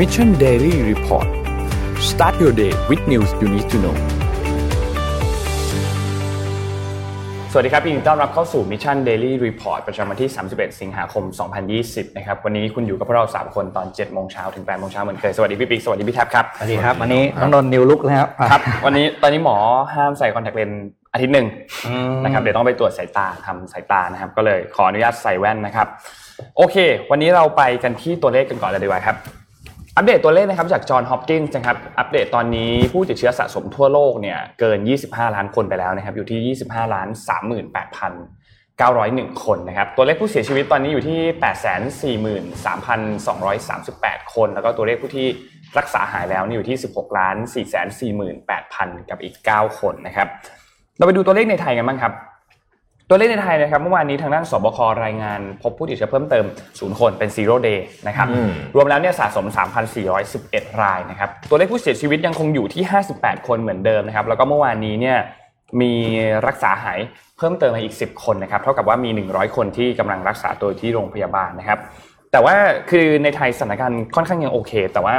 Mission Daily Report start your day with news you need to know สวัสดีครับยินดีต้อนรับเข้าสู่ Mission Daily Report ประจำวันที่ 31 สิงหาคม 2020 นะครับ วันนี้คุณอยู่กับพวกเรา 3 คนตอน 7 โมงเช้าถึง 8 โมงเช้าเหมือนเคย สวัสดีพี่ปิ๊ก สวัสดีพี่แท็บครับ สวัสดีครับ วันนี้น้องนนท์นิวลุกแล้วครับ วันนี้ตอนนี้หมอห้ามใส่คอนแทคเลนส์อาทิตย์หนึ่งนะครับ เดี๋ยวต้องไปตรวจสายตาทำสายตานะครับ ก็เลยขออนุญาตใส่แว่นนะครับ โอเค วันนี้เราไปกันที่ตัวเลขกันก่อนเลยดีกว่าครับ อัปเดตตัวเลขนะครับจากจอห์นฮอปกินส์นะครับอัปเดตตอนนี้ผู้ติดเชื้อสะสมทั่วโลกเนี่ยเกิน 25 ล้านคนไปแล้วนะครับอยู่ที่ 25 ล้าน 38,901 คนนะครับตัวเลขผู้เสียชีวิตตอนนี้อยู่ที่ 843,238 คน แล้วก็ตัวเลขผู้ที่รักษาหายแล้วนี่อยู่ที่ 16 ล้าน 448,000 กับอีก 9 คนนะครับเราไปดูตัวเลขในไทยกันบ้างครับ ตัวเลขในไทยนะครับเมื่อวานนี้ทางด้านสบครายงาน พบผู้ติดเชื้อเพิ่มเติม 0 คนเป็น zero day นะครับรวมแล้วเนี่ยสะสม 3,411 รายนะครับตัวเลขผู้เสียชีวิตยังคงอยู่ที่ 58 คนเหมือนเดิมนะครับแล้วก็เมื่อวานนี้เนี่ยมีรักษาหายเพิ่มเติมมาอีก 10 คนนะครับเท่ากับว่ามี 100 คนที่กำลังรักษาตัวที่โรงพยาบาลนะครับ แต่ว่าคือในไทยสถานการณ์ค่อนข้างยังโอเค แต่ว่า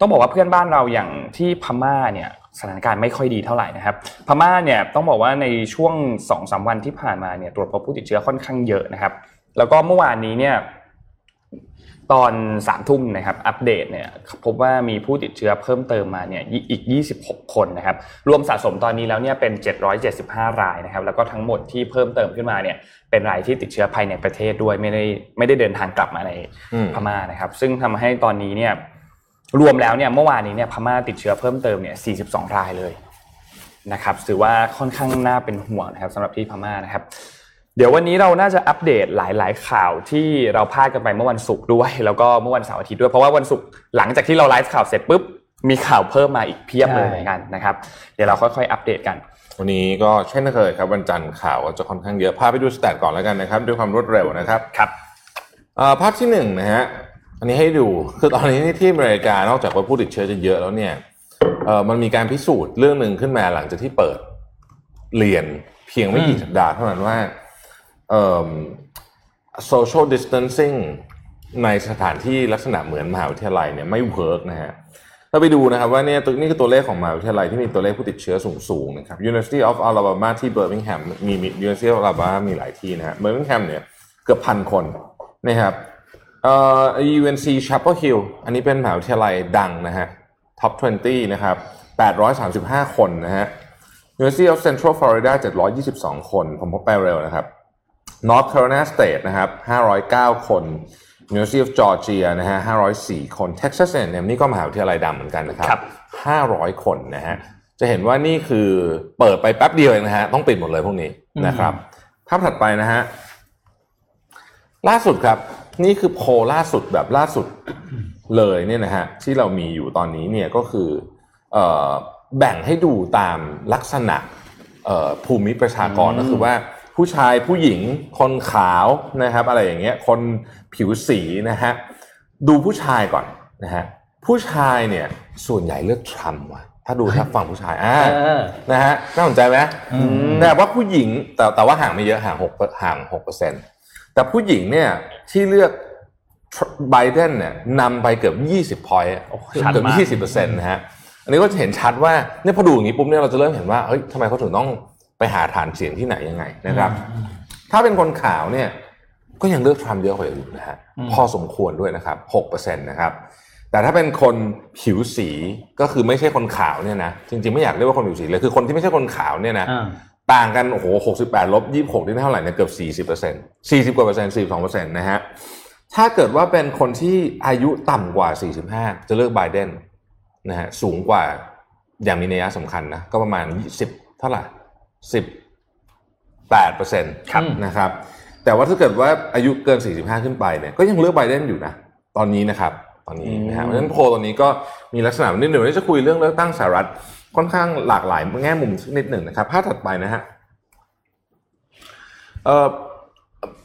ต้องบอกว่าเพื่อนบ้านเราอย่างที่พม่าเนี่ย สถานการณ์ไม่ค่อยดีเท่าไหร่นะครับ พม่าเนี่ยต้องบอกว่าในช่วง2อสวันที่ผ่านมาเนี่ยตรวจพบผู้ติดเชื้อค่อนข้างเยอะนะครับ แล้วก็เมื่อวานนี้เนี่ยตอนสามทุ่มนะครับอัปเดตเนี่ยพบว่ามีผู้ติดเชื้อเพิ่มเติมมาเนี่ยอีก 26 คนนะครับรวมสะสมตอนนี้แล้วเนี่ยเป็น 775 รายนะครับแล้วก็ทั้งหมดที่เพิ่มเติมขึ้นมาเนี่ยเป็นรายที่ติดเชื้อภายในประเทศด้วยไม่ได้ไม่ได้เดินทางกลับมาในพม่านะครับ ซึ่งทำให้ตอนนี้เนี่ย รวมแล้วเนี่ยเมื่อวานนี้เนี่ยพม่าติดเชื้อเพิ่มเติมเนี่ย 42 รายเลยนะครับถือว่าค่อนข้างน่าเป็นห่วงนะครับสำหรับที่พม่านะครับ เดี๋ยววันนี้เราน่าจะอัปเดตหลาย ๆ ข่าวที่เราพลาดกันไปเมื่อวันศุกร์ด้วย แล้วก็เมื่อวันเสาร์อาทิตย์ด้วยเพราะว่าวันศุกร์หลังจากที่เราไลฟ์ข่าวเสร็จปุ๊บมีข่าวเพิ่มมาอีกเพียบเลยเหมือนกันนะครับ เดี๋ยวเราค่อย ๆ อัปเดตกัน วันนี้ก็เช่นเคยครับวันจันทร์ข่าวก็จะค่อนข้างเยอะพาไปดูสแตทก่อนแล้วกันนะครับ ด้วยความรวดเร็วนะครับครับเอ่อภาพที่หนึ่งนะฮะ อันนี้ให้ดูคือตอนนี้ที่อเมริกานอกจากว่าผู้ติดเชื้อจะเยอะแล้วเนี่ยเออมันมีการพิสูจน์เรื่องหนึ่งขึ้นมาหลังจากที่เปิดเรียนเพียงไม่กี่สัปดาห์เท่านั้นว่าเอ่อ social distancing ในสถานที่ลักษณะเหมือนมหาวิทยาลัยเนี่ยไม่เวิร์กนะฮะเราไปดูนะครับว่าเนี่ยนี่คือตัวเลขของมหาวิทยาลัยที่มีตัวเลขผู้ติดเชื้อสูงๆนะครับ University of Alabama ที่ Birmingham มีมี University of Alabama มีหลายที่นะฮะ Birmingham เนี่ยเกือบพันคนนะครับ เอ่อ UNC Chapel Hill อันนี้เป็นมหาวิทยาลัยดังนะฮะ Top 20 นะครับ 835 คนนะฮะ University of Central Florida 722 คน ผมพบไปเร็วนะครับ North Carolina State นะครับ 509 คน University of Georgia นะฮะ 504 คน Texas A&M นี่ก็มหาวิทยาลัยดังเหมือนกันนะครับครับ500 คนนะฮะ จะเห็นว่านี่คือเปิดไปแป๊บเดียวเองนะฮะ ต้องปิดหมดเลยพวกนี้นะครับ ภาพถัดไปนะฮะ ล่าสุดครับ นี่คือโพลล่าสุดแบบล่าสุดเลยเนี่ยนะฮะที่เรามีอยู่ตอนนี้เนี่ยก็คือเอ่อแบ่งให้ดูตามลักษณะเอ่อภูมิประชากรก็คือว่าผู้ชายผู้หญิงคนขาวนะครับ อะไรอย่างเงี้ยคนผิวสีนะฮะดูผู้ชายก่อนนะฮะผู้ชายเนี่ยส่วนใหญ่เลือกทรัมป์ว่ะถ้าดูถ้าฝั่งผู้ชายอ่าเออนะฮะน่าสนใจไหมแต่ว่าผู้หญิงแต่แต่ว่าห่างไม่เยอะห่างหกห่างหกเปอร์เซ็นต์แต่ผู้หญิงเนี่ย ที่เลือกไบเดนเนี่ยนำไปเกือบยี่สิบพอยต์โอ้โหเกือบชัดเกือบมากยี่สิบเปอร์เซ็นต์นะฮะอันนี้ก็จะเห็นชัดว่าเนี่ยพอดูอย่างนี้ปุ๊บเนี่ยเราจะเริ่มเห็นว่าเฮ้ยทำไมเขาถึงต้องไปหาฐานเสียงที่ไหนยังไงนะครับ ถ้าเป็นคนขาวเนี่ยก็ยังเลือกทรัมป์เยอะกว่าอยู่นะฮะพอสมควรด้วยนะครับหกเปอร์เซ็นต์นะครับแต่ถ้าเป็นคนผิวสีก็คือไม่ใช่คนขาวเนี่ยนะจริงๆไม่อยากเรียกว่าคนผิวสีเลยคือคนที่ไม่ใช่คนขาวเนี่ยนะอ่า ต่างกันโอ้โหหกสิบแปดลบยี่สิบหกนี่เท่าไหร่เนี่ยเกือบสี่สิบเปอร์เซ็นต์สี่สิบกว่าเปอร์เซ็นต์สี่สองเปอร์เซ็นต์นะฮะถ้าเกิดว่าเป็นคนที่อายุต่ำกว่าสี่สิบห้าจะเลือกไบเดนนะฮะสูงกว่าอย่างมีนัยสำคัญนะ ก็ประมาณยี่สิบเท่าไหร่สิบแปดเปอร์เซ็นต์ครับนะครับ แต่ว่าถ้าเกิดว่าอายุเกิน 45 ขึ้นไปเนี่ยก็ยังเลือกไบเดนอยู่นะ ตอนนี้นะครับ ตอนนี้นะฮะเพราะฉะนั้นโพลตอนนี้ก็มีลักษณะนิดหนึ่งที่จะคุยเรื่องเลือกตั้งสหรัฐ ค่อนข้างหลากหลายแง่มุมสักนิดหนึ่งนะครับภาพถัดไปนะฮะเออ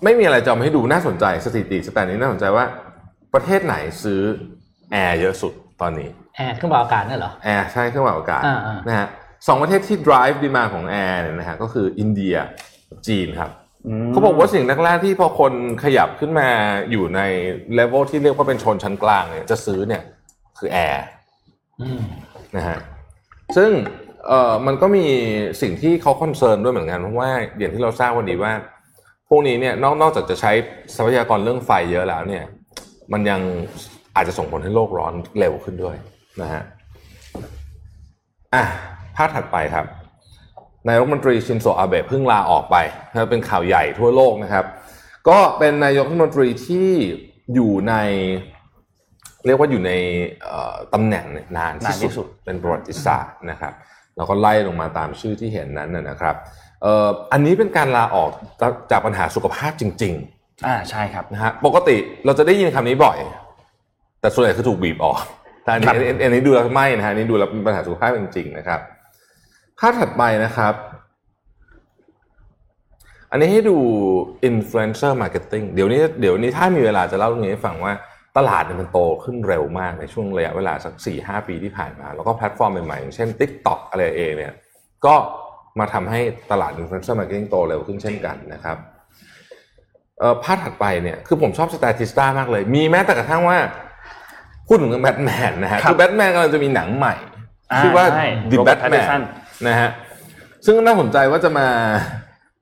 ไม่มีอะไรจะเอามาให้ดูน่าสนใจสถิติ stat อันนี้น่าสนใจว่าประเทศไหนซื้อแอร์เยอะสุดตอนนี้แอร์เครื่องเป่าอากาศเนี่ยเหรอแอร์ใช่เครื่องปรับอากาศอ่าๆนะฮะสองประเทศที่ drive demand ของแอร์เนี่ยนะฮะก็คืออินเดียกับจีนครับเขาบอกว่าสิ่งแรกๆที่พอคนขยับขึ้นมาอยู่ในเลเวลที่เรียกว่าเป็นชนชั้นกลางเนี่ยจะซื้อเนี่ยคคือแอร์อืมนะฮะ ซึ่งเอ่อมันก็มีสิ่งที่เขา concern ด้วยเหมือนกันเพราะว่าอย่างที่เราทราบวันนี้ว่า พวกนี้เนี่ยนอกนอกจากจะใช้ทรัพยากรเรื่องไฟเยอะแล้วเนี่ย มันยังอาจจะส่งผลให้โลกร้อนเร็วขึ้นด้วยนะฮะอะภาพถัดไปครับนายกรัฐมนตรีชินโซอาเบะเพิ่งลาออกไปนะเป็นข่าวใหญ่ทั่วโลกนะครับ ก็เป็นนายกรัฐมนตรีที่อยู่ใน เรียกว่าอยู่ในเอ่อตำแหน่งเนี่ยนานนานที่ที่สุสุดดเป็นประวัติศาสตร์นะครับแล้วก็ไล่ลงมาตามชื่อที่เห็นนั้นนะนะครับเอ่ออันนี้เป็นการลาออกจากปัญหาสุขภาพจริงอ่าใช่ครับๆนะฮะปกติเราจะได้ยินคำนี้บ่อย แต่ส่วนใหญ่คือถูกบีบออกแต่อันนี้ครับอันนี้อันนี้ดูแล้วไม่นะฮะอันนี้ดูแล้วเป็นปัญหาสุขภาพจริง ๆ นะครับภาพถัดไปนะครับ อันนี้ให้ดู influencer marketing เดี๋ยวนี้เดี๋ยวนี้ถ้ามีเวลาจะเล่าเรื่องนี้ให้ฟังว่า ตลาดเนี่ยมันโตขึ้นเร็วมากในช่วงระยะเวลาสัก4ี่หปีที่ผ่านมา แล้วก็แพลตฟอร์มใหม่ๆอย่างเช่น TikTok อะไรเองเนี่ยก็มาทำให้ตลาด influencer marketing โตเร็วขึ้นเช่นกันนะครับเอ่อภาพถัดไปเนี่ยคือผมชอบ Statista มากเลย มีแม้แต่กระทั่งว่าพูดถึงเรื่องแบทแมนนะฮะครับคือแบทแมนกำลังจะมีหนังใหม่อ่าชื่อว่าใช่ The Robert Batman Pattinson นะฮะซึ่งน่าสนใจว่าจะมา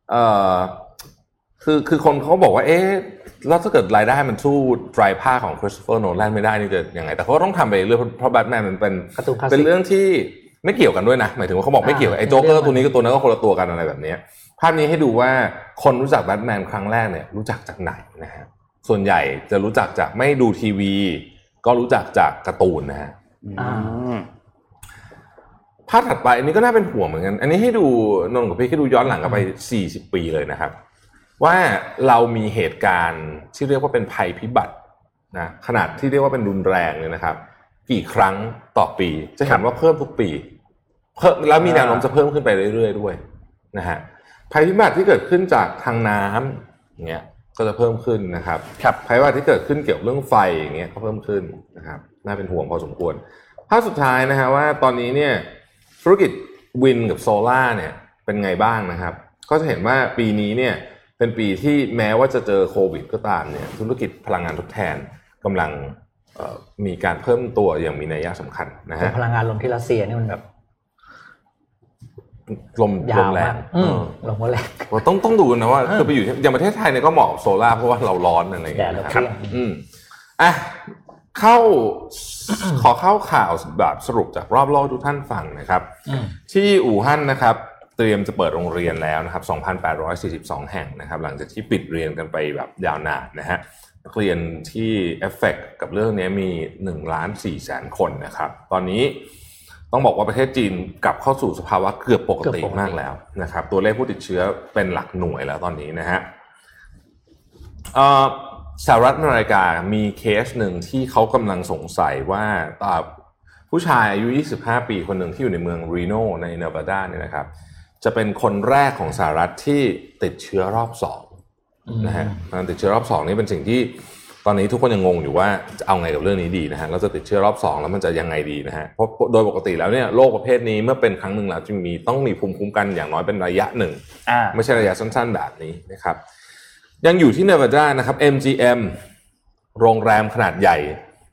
เอ่อคือคือคนเขาบอกว่าเอ๊ะ แล้วถ้าเกิดรายได้มันสู้ไตรภาคของคริสโตเฟอร์โนแลนไม่ได้นี่จะยังไง แต่เขาก็ต้องทำไปเรื่อยเพราะแบทแมนมันเป็นการ์ตูนคลาสสิกเป็นเรื่องที่ไม่เกี่ยวกันด้วยนะ หมายถึงว่าเขาบอกไม่เกี่ยวอ่าไอ้โจ๊กเกอร์เป็นเรื่องตัวนี้กับตัวนั้นก็คนละตัวกันอะไรแบบเนี้ยภาพนี้ให้ดูว่าคนรู้จักแบทแมนครั้งแรกเนี่ยรู้จักจากไหนนะฮะส่วนใหญ่จะรู้จักจากไม่ดูทีวี ก็รู้จักจากการ์ตูนนะฮะอ่าอืมภาพถัดไปอันนี้ก็น่าเป็นห่วงเหมือนกัน อันนี้ให้ดูนนท์กับพี่ให้ดูย้อนหลังกลับไป 40 ปีเลยนะครับ ว่าเรามีเหตุการณ์ที่เรียกว่าเป็นภัยพิบัตินะขนาดที่เรียกว่าเป็นรุนแรงเลยนะครับ กี่ครั้งต่อปี จะเห็นว่าเพิ่มทุกปี เพิ่มแล้วมีแนวโน้มจะเพิ่มขึ้นไปเรื่อย ๆ ด้วยนะฮะภัยพิบัติที่เกิดขึ้นจากทางน้ำอย่างเงี้ยก็จะเพิ่มขึ้นนะครับครับภัยพิบัติที่เกิดขึ้นเกี่ยวกับเรื่องไฟอย่างเงี้ยก็เพิ่มขึ้นนะครับน่าเป็นห่วงพอสมควรภาพสุดท้ายนะฮะว่าตอนนี้เนี่ยธุรกิจวินกับโซล่าเนี่ยเป็นไงบ้างนะครับ ก็จะเห็นว่าปีนี้เนี่ย เป็นปีที่แม้ว่าจะเจอโควิดก็ตามเนี่ยธุรกิจพลังงานทดแทนกำลังเอ่อมีการเพิ่มตัวอย่างมีนัยสำคัญนะแต่ฮะพลังงานลมที่รัสเซียนี่มันแบบลมยาลวมแรมางกอืมเออลมก็แรงว่าต้องต้องดูนะว่าคือไปอยู่ที่อย่างประเทศไทยเนี่ยก็เหมาะกับโซล่าร์เพราะว่าเราร้อนอะไรอย่างเงี้ยแดดเรานะครับเปรี้ยงอืมอะเข้าขอเข้าข่าวแบบสรุปจากรอบโลกทุกท่านฟังนะครับอืมที่อู่ฮั่นนะครับ เตรียมจะเปิดโรงเรียนแล้วนะครับ 2,842 แห่งนะครับ หลังจากที่ปิดเรียนกันไปแบบยาวนานนะฮะนักเรียนที่ affect กับเรื่องนี้มี1ล้าน4แสนคนนะครับ ตอนนี้ต้องบอกว่าประเทศจีนกลับเข้าสู่สภาวะเกือบปกติมากแล้วนะครับ ตัวเลขผู้ติดเชื้อเป็นหลักหน่วยแล้วตอนนี้นะฮะอ่อสหรัฐอเมริกามีเคสหนึ่งที่เขากำลังสงสัยว่าอ่าผู้ชายอายุ 25 ปีคนหนึ่งที่อยู่ในเมืองรีโนในเนวาดาเนี่ยนะครับ จะเป็นคนแรกของสหรัฐที่ติดเชื้อรอบสองนะฮะการติดเชื้อรอบสองนี่เป็นสิ่งที่ตอนนี้ทุกคนยังงงอยู่ว่าจะเอาไงกับเรื่องนี้ดีนะฮะเราจะติดเชื้อรอบสองแล้วมันจะยังไงดีนะฮะเพราะโดยปกติแล้วเนี่ยโรคประเภทนี้เมื่อเป็นครั้งหนึ่งแล้วจึงมีต้องมีภูมิคุ้มกันอย่างน้อยเป็นระยะหนึ่งอ่าไม่ใช่ระยะสั้น ๆ แบบนี้นะครับ ยังอยู่ที่เนวาดานะครับ MGM โรงแรมขนาดใหญ่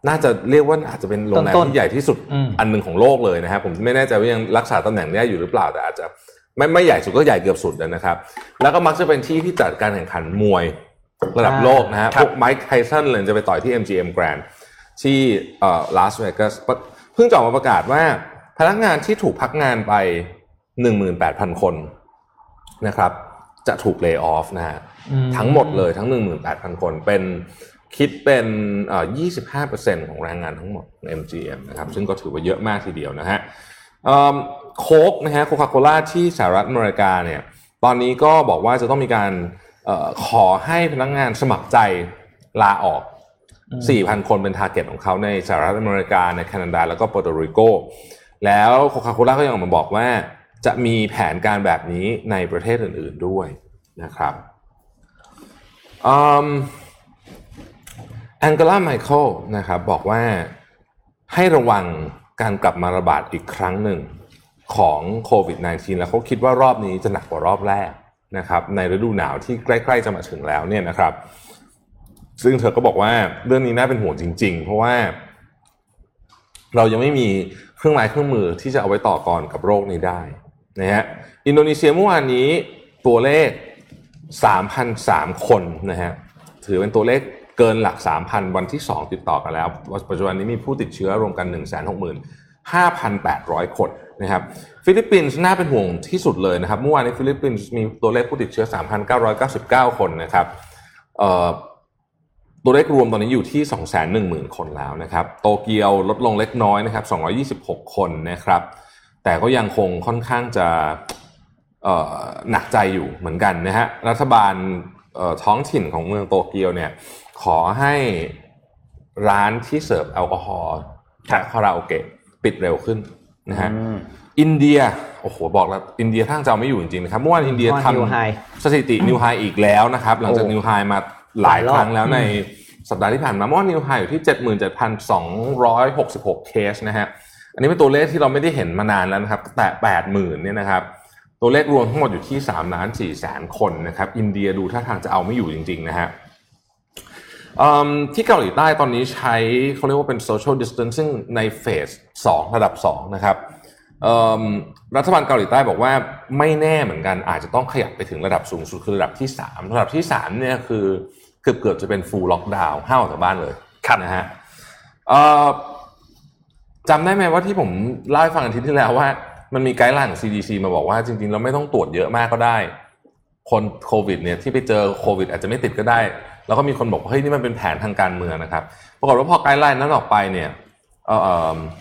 น่าจะเรียกว่าอาจจะเป็นโรงแรมต้นๆที่ใหญ่ที่สุดอืมอันหนึ่งของโลกเลยนะครับผมไม่แน่ใจว่ายังรักษาตำแหน่งนี้อยู่หรือเปล่าแต่อาจจะ ไม่ไม่ใหญ่สุดก็ใหญ่เกือบสุดนะครับ แล้วก็มักจะเป็นที่ที่จัดการแข่งขันมวยระดับโลกนะฮะครัพบวกไมค์ไทสันเลยจะไปต่อยที่ MGM Grand ที่เอ่อลาสเวกัสเพิ่งจะออกมาประกาศว่า พนักงานที่ถูกพักงานไป 18,000 คนนะครับ จะถูกเลิกออฟนะฮะอืมทั้งหมดเลยทั้ง 18,000 คนเป็นคิดเป็นเอ่อ25%ของแรงงานทั้งหมดใน MGM นะครับ ซึ่งก็ถือว่าเยอะมากทีเดียวนะฮะเอิ่ม โค้กนะฮะโคคาโคล่าที่สหรัฐอเมริกาเนี่ยตอนนี้ก็บอกว่าจะต้องมีการเออขอให้พนักงานสมัครใจลาออก 4,000 คนเป็น target ของเขาในสหรัฐอเมริกาในแคนาดาแล้วก็เปอร์โตริโกแล้วโคคาโคล่าก็ยังออกมาบอกว่าจะมีแผนการแบบนี้ในประเทศอื่น ๆด้วยนะครับแองเกลาแมร์เคิลนะครับบอกว่าให้ระวังการกลับมาระบาดอีกครั้งหนึ่ง ของโควิด -19 แล้วเขาคิดว่ารอบนี้จะหนักกว่ารอบแรกนะครับในฤดูหนาวที่ใกล้ ๆ จะมาถึงแล้วเนี่ยนะครับ ซึ่งเธอก็บอกว่าเรื่องนี้น่าเป็นห่วงจริง ๆ เพราะว่า เรายังไม่มีเครื่องไม้เครื่องมือที่จะเอาไว้ต่อกรกับโรคนี้ได้นะฮะอินโดนีเซียเมื่อวานนี้ตัวเลข 3,003 คนนะฮะถือเป็นตัวเลขเกินหลัก 3,000 วันที่ 2 ติดต่อกันแล้ว ปัจจุบันนี้มีผู้ติดเชื้อรวมกัน 165,800 คน นะครับฟิลิปปินส์น่าเป็นห่วงที่สุดเลยนะครับเมื่อวานนี้ฟิลิปปินส์มีตัวเลขผู้ติดเชื้อ 3,999 คนนะครับเอ่อตัวเลขรวมตอนนี้อยู่ที่ 210,000 คนแล้วนะครับโตเกียวลดลงเล็กน้อยนะครับ 226 คนนะครับ แต่ก็ยังคงค่อนข้างจะเอ่อหนักใจอยู่เหมือนกันนะฮะรัฐบาลเอ่อท้องถิ่นของเมืองโตเกียวเนี่ยขอให้ร้านที่เสิร์ฟแอลกอฮอล์และคาราโอเกะปิดเร็วขึ้น นะฮะอืมอินเดียโอ้โหบอกแล้วอินเดียท่าจะเอาไม่อยู่จริงๆนะครับเมื่อวานอินเดียเมื่อวานท new high ำสถิตินิวไฮอีกแล้วนะครับ หลังจากโอ้ new high มาหลายหลายรอบครั้งแล้วในอืมสัปดาห์ที่ผ่านมาเมื่อวาน new high อยู่ที่ 77,266 เคสนะฮะอันนี้เป็นตัวเลขที่เราไม่ได้เห็นมานานแล้วนะครับ แต่ 80,000เนี่ยนะครับตัวเลขรวมทั้งหมดอยู่ที่3ล้าน4แสนคนนะครับ อินเดียดูท่าทางจะเอาไม่อยู่จริงๆนะฮะอืม ที่เกาหลีใต้ตอนนี้ใช้เขาเรียกว่าเป็น social distancing ในเฟส2ระดับ 2 นะครับเอิ่มรัฐบาลเกาหลีใต้บอกว่าไม่แน่เหมือนกันอาจจะต้องขยับไปถึงระดับสูงสุดคือระดับที่ 3 ระดับที่3เนี่ยคือเกือบเกือบๆจะเป็น full lockdown ห้ามออกจากบ้านเลยครับนะฮะเอ่อจำได้ไหมว่าที่ผมเล่าให้ฟังอาทิตย์ที่แล้วว่า มันมี guideline ของ CDC มาบอกว่าจริงๆเราไม่ต้องตรวจเยอะมากก็ได้ คนโควิดเนี่ยที่ไปเจอโควิด อาจจะไม่ติดก็ได้ แล้วก็มีคนบอกว่าเฮ้ยนี่มันเป็นแผนทางการเมืองนะครับ ปรากฏว่าพอ guideline นั้นออกไปเนี่ย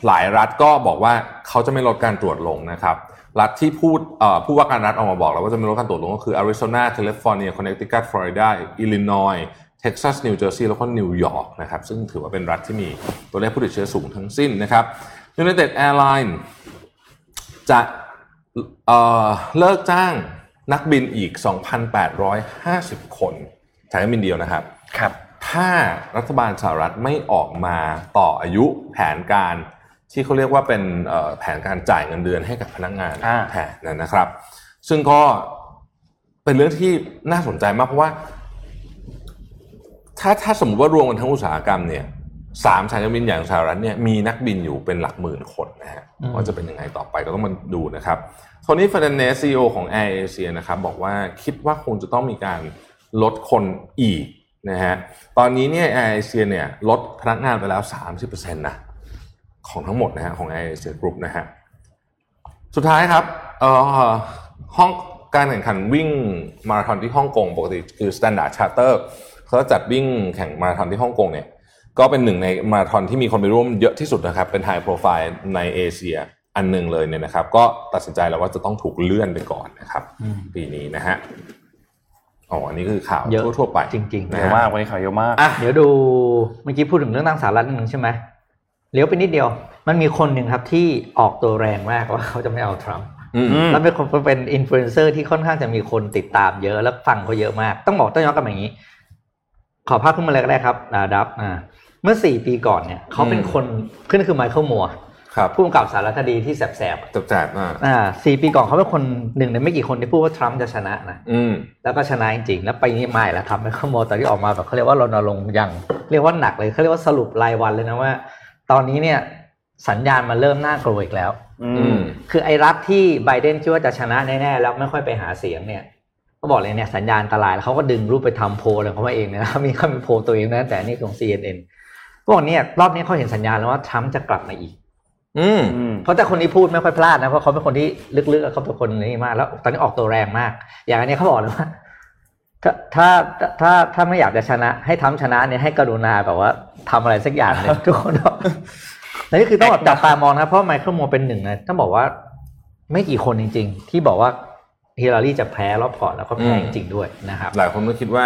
หลายรัฐก็บอกว่าเขาจะไม่ลดการตรวจลงนะครับ รัฐที่พูดผู้ว่าการรัฐออกมาบอกแล้วว่าจะไม่ลดการตรวจลงก็คืออาริโซนาแคลิฟอร์เนียคอนเนคติคัตฟลอริดาอิลลินอยเท็กซัสนิวเจอร์ซีย์แล้วก็นิวยอร์กนะครับซึ่งถือว่าเป็นรัฐที่มีตัวเลขผู้ติดเชื้อสูงทั้งสิ้นนะครับ United Airlines จะเลิกจ้างนักบินอีก 2,850 คน สายการบินเดียวนะครับครับ ถ้ารัฐบาลสหรัฐไม่ออกมาต่ออายุแผนการที่เขาเรียกว่าเป็นเอ่อแผนการจ่ายเงินเดือนให้กับพนักงานอ่าแทนนะครับ ซึ่งก็เป็นเรื่องที่น่าสนใจมากเพราะว่า ถ้าถ้าสมมติว่ารวมกันทั้งอุตสาหกรรมเนี่ยสามสายการบินอย่างสหรัฐเนี่ยมีนักบินอยู่เป็นหลักหมื่นคนนะฮะอืมว่าจะเป็นยังไงต่อไปก็ต้องมาดูนะครับโทนี่เฟอร์นานเดส CEO ของ Air Asia นะครับบอกว่าคิดว่าคงจะต้องมีการ ลดคนอีกนะฮะตอนนี้เนี่ย Air Asia เนี่ยลดพนักงานไปแล้ว 30%นะของทั้งหมดนะฮะของ Air Asia Group นะฮะสุดท้ายครับเอ่อห้องการแข่งขันวิ่งมาราธอนที่ฮ่องกงปกติคือ Standard Charter เขาจัดวิ่งแข่งมาราธอนที่ฮ่องกงเนี่ยก็เป็นหนึ่งในมาราธอนที่มีคนไปร่วมเยอะที่สุดนะครับ เป็นไฮโปรไฟล์ในเอเชียอันหนึ่งเลยเนี่ยนะครับ ก็ตัดสินใจแล้วว่าจะต้องถูกเลื่อนไปก่อนนะครับอืมปีนี้นะฮะ อ๋ออันนี้คือข่าวเยอะทั่วๆไปจริงๆเยอะมากวันนี้ข่าวเยอะมากอะเดี๋ยวดูเมื่อกี้พูดถึงเรื่องตั้งสาระนิดนึงใช่ไหมเลี้ยวไปนิดเดียว มันมีคนหนึ่งครับที่ออกตัวแรงมากว่าเขาจะไม่เอาทรัมป์อืมอืมแล้วเป็นคนเป็นอินฟลูเอนเซอร์ที่ค่อนข้างจะมีคนติดตามเยอะแล้วฟังเขาเยอะมาก ต้องบอกต้องย้อนกลับมาอย่างนี้ ขอภาพขึ้นมาเลยก็ได้ครับดาดับอ่าเมื่อสี่ปีก่อนเนี่ยเขาเป็นคนขึ้นคือไมเคิลมัวร์ครับ ผู้กำกับสารคดีที่แสบจับแจกอ่าๆอ่าสี่ปีก่อนเขาเป็นคนหนึ่งในไม่กี่คนที่พูดว่าทรัมป์จะชนะนะอืมแล้วก็ชนะจริงๆ แล้วไปนี้ไม่แล้วครับไมเคิลมัวตอนที่ออกมาแบบเขาเรียกว่ารณรงค์อย่างเรียกว่าหนักเลยเขาเรียกว่าสรุปรายวันเลยนะว่า ตอนนี้เนี่ยสัญญาณมันเริ่มน่ากลัวอีกแล้ว อือืมมคือไอ้รัฐที่ไบเดนคิดว่าจะชนะแน่ๆแล้วไม่ค่อยไปหาเสียงเนี่ยก็บอกเลยเนี่ยสัญญาณอันตรายแล้วเขาก็ดึงรูปไปทำโพลเลยเขาว่าเองนะมีเขามีโพลตัวเองนะแต่อันนี่ของ CNN ก็บอกเนี่ยรอบนี้เขาเห็นสัญญาณแล้วว่าทรัมป์จะกลับมาอีก อืมอืมเพราะแต่คนที่พูดไม่ค่อยพลาดนะเพราะเขาเป็นคนที่ลึกๆอะเขาเป็นคนนี้มากแล้วตอนนี้ออกตัวแรงมาก อย่างอันนี้เขาบอกเลยว่าถ้าถ้าถ้าถ้าไม่อยากจะชนะ ให้ทรัมป์ชนะเนี่ยให้กรุณาแบบว่าทำอะไรสักอย่างหนึ่งทุกคนบอกและนี่คือต้องแบบจับตามองนะเพราะไมเคิลมัวร์เป็นหนึ่งนะต้องบอกว่า ไม่กี่คนจริง ๆ ที่บอกว่าฮิลลารีจะแพ้รอบก่อนแล้วก็แพ้อืมจริงๆด้วยนะครับ หลายคนก็คิดว่า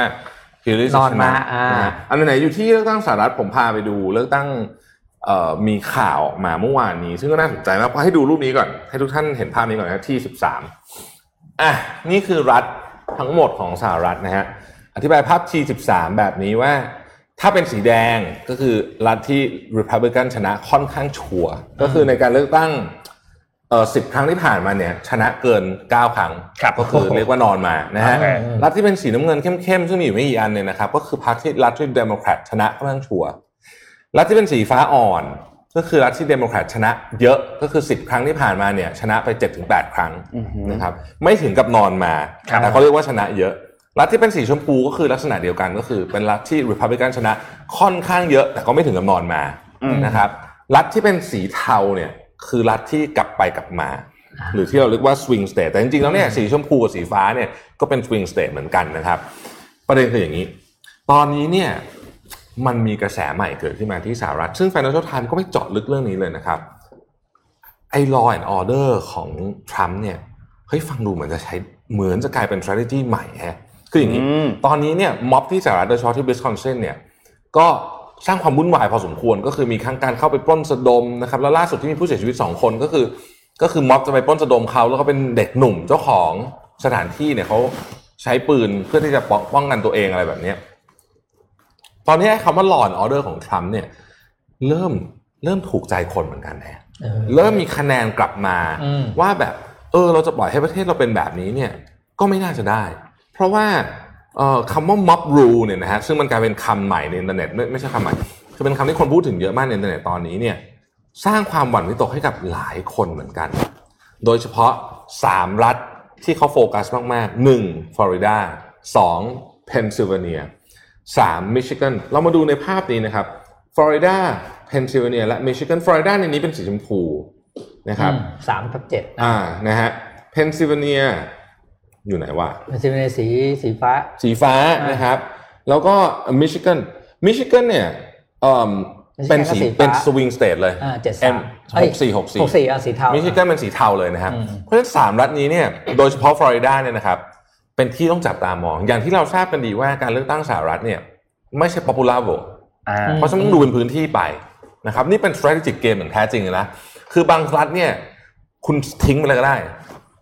ฮิลลารีนอนมาอ่าอันไหนๆอยู่ที่เลือกตั้งสหรัฐผมพาไปดูเลือกตั้งเอ่อ มีข่าวออกมาเมื่อวานนี้ ซึ่งก็น่าสนใจมากให้ดูรูปนี้ก่อน ให้ทุกท่านเห็นภาพนี้ก่อนนะ T13 อะนี่คือรัฐทั้งหมดของสหรัฐนะฮะอธิบายภาพ T13 แบบนี้ว่า ถ้าเป็นสีแดงก็คือรัฐที่ Republican ชนะค่อนข้างชัวร์ก็คือในการเลือกตั้งเอ่อสิบครั้งที่ผ่านมาเนี่ย ชนะเกิน9ครั้งครับก็คือเรียกว่านอนมานะฮะโอเครัฐที่เป็นสีน้ำเงินเข้มๆซึ่งมีอยู่ไม่กี่อันเนี่ยนะครับก็คือพรรคที่รัฐที่เดโมแครตชนะค่อนข้างชัวร์ รัฐที่เป็นสีฟ้าอ่อน ก็คือรัฐที่เดโมแครตชนะเยอะก็คือ 10 ครั้งที่ผ่านมาเนี่ยชนะไป 7-8 ครั้งอือฮึนะครับไม่ถึงกับนอนมาครับแต่เขาเรียกว่าชนะเยอะรัฐที่เป็นสีชมพูก็คือลักษณะเดียวกันก็คือ เป็นรัฐที่ริพับลิกันชนะค่อนข้างเยอะ แต่ก็ไม่ถึงกับนอนมาอืมนะครับรัฐที่เป็นสีเทาเนี่ยคือรัฐที่กลับไปกลับมา หรือที่เราเรียกว่า swing state แต่จริงๆแล้วเนี่ยสีชมพูกับสีฟ้าเนี่ยก็เป็น swing state เหมือนกันนะครับ ประเด็นคืออย่างนี้ ตอนนี้เนี่ย มันมีกระแสใหม่เกิดขึ้นมาที่สหรัฐ ซึ่ง Financial Times ก็ไม่เจาะลึกเรื่องนี้เลยนะครับ ไอ้ law and order ของทรัมป์เนี่ย เฮ้ยฟังดูเหมือนจะใช้เหมือนจะกลายเป็น strategy ใหม่ฮะ คืออย่างนี้อืมตอนนี้เนี่ยม็อบที่สหรัฐโดยเฉพาะที่ Wisconsin เนี่ย ก็สร้างความวุ่นวายพอสมควร ก็คือมีทั้งการเข้าไปปล้นสะดมนะครับ แล้วล่าสุดที่มีผู้เสียชีวิต 2 คนก็คือ ก็คือม็อบจะไปปล้นสะดมเขาแล้วก็เป็นเด็กหนุ่มเจ้าของสถานที่เนี่ยเขาใช้ปืนเพื่อที่จะป้องป้องกันตัวเองอะไรแบบเนี้ยต อนนี้ไอ้คำว่า law and order ของทรัมป์เนี่ยเริ่มเริ่มถูกใจคนเหมือนกันนะเออเริ่มมีคะแนนกลับมาอืมว่าแบบ เออ เราจะปล่อยให้ประเทศเราเป็นแบบนี้เนี่ย ก็ไม่น่าจะได้ เพราะว่าเอ่อคำว่า mob rule เนี่ยนะฮะซึ่งมันกลายเป็นคำใหม่ในอินเทอร์เน็ตไม่ไม่ใช่คำใหม่คือเป็นคำที่คนพูดถึงเยอะมากในอินเทอร์เน็ตตอนนี้เนี่ย สร้างความหวั่นวิตกให้กับหลายคนเหมือนกัน โดยเฉพาะ 3 รัฐที่เขาโฟกัสมากๆ 1. ฟลอริดา 2. เพนซิลเวเนีย 3. มิชิแกนเรามาดูในภาพนี้นะครับฟลอริดาเพนซิลเวเนียและมิชิแกนฟลอริดาในนี้เป็นสีชมพูนะครับอืมสามทับเจ็ดอ่านะฮะเพนซิลเวเนียอยู่ไหนวะมันจะเป็นสีสีฟ้า สีฟ้านะครับ แล้วก็มิชิแกนมิชิแกนเนี่ยเอ่อเป็นสี Michigan ก็สีฟ้าเป็น swing state เลยอ่าเจ็ดเอ็สามหกสี่หกสี่หกสี่อะสีเทามิชิแกนเป็นสีเทาเลยนะครับอืมเพราะฉะนั้นสามรัฐนี้เนี่ยโดยเฉพาะฟลอริดาเนี่ยนะครับ เป็นที่ต้องจับตามอง อย่างที่เราทราบกันดีว่าการเลือกตั้งสหรัฐเนี่ยไม่ใช่ popular vote อ่าเพราะฉะนั้นต้องดูเป็นพื้นที่ไปนะครับนี่เป็น strategic game อย่างแท้จริงเลยนะคือบางรัฐเนี่ยคุณทิ้งไปเลยก็ได้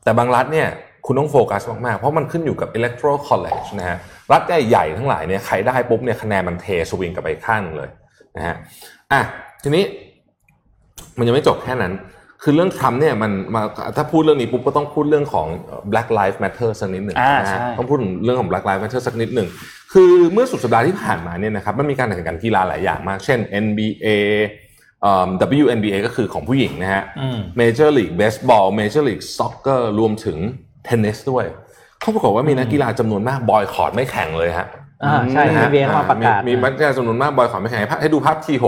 แต่บางรัฐเนี่ยคุณต้องโฟกัสมาก ๆ เพราะมันขึ้นอยู่กับ electoral college นะฮะรัฐใหญ่ๆทั้งหลายเนี่ยใครได้ปุ๊บเนี่ยคะแนนมันเทสวิงกลับไปข้างหนึ่งเลยนะฮะอะทีนี้มันยังไม่จบแค่นั้น คือเรื่องทรัมป์เนี่ยมันมาถ้าพูดเรื่องนี้ปุ๊บก็ต้องพูดเรื่องของ Black Lives Matter สักนิดหนึ่งอ่านะฮะใช่ต้องพูดถึงเรื่องของ Black Lives Matter สักนิดหนึ่งคือเมื่อสุดสัปดาห์ที่ผ่านมาเนี่ยนะครับมันมีการแข่งขันกีฬาหลายอย่างมาก เช่น NBA เอ่อ WNBA ก็คือของผู้หญิงนะฮะอืม Major League Baseball Major League Soccer รวมถึงเทนนิสด้วยเขาปรากฏว่ามีนักกีฬาจำนวนมากบอยคอตไม่แข่งเลยฮะอ่าใช่นะฮะเบียมาประกาศมีมีนักกีฬาจำนวนมากบอยคอตไม่แข่งให้ภาพให้ดูภาพ T6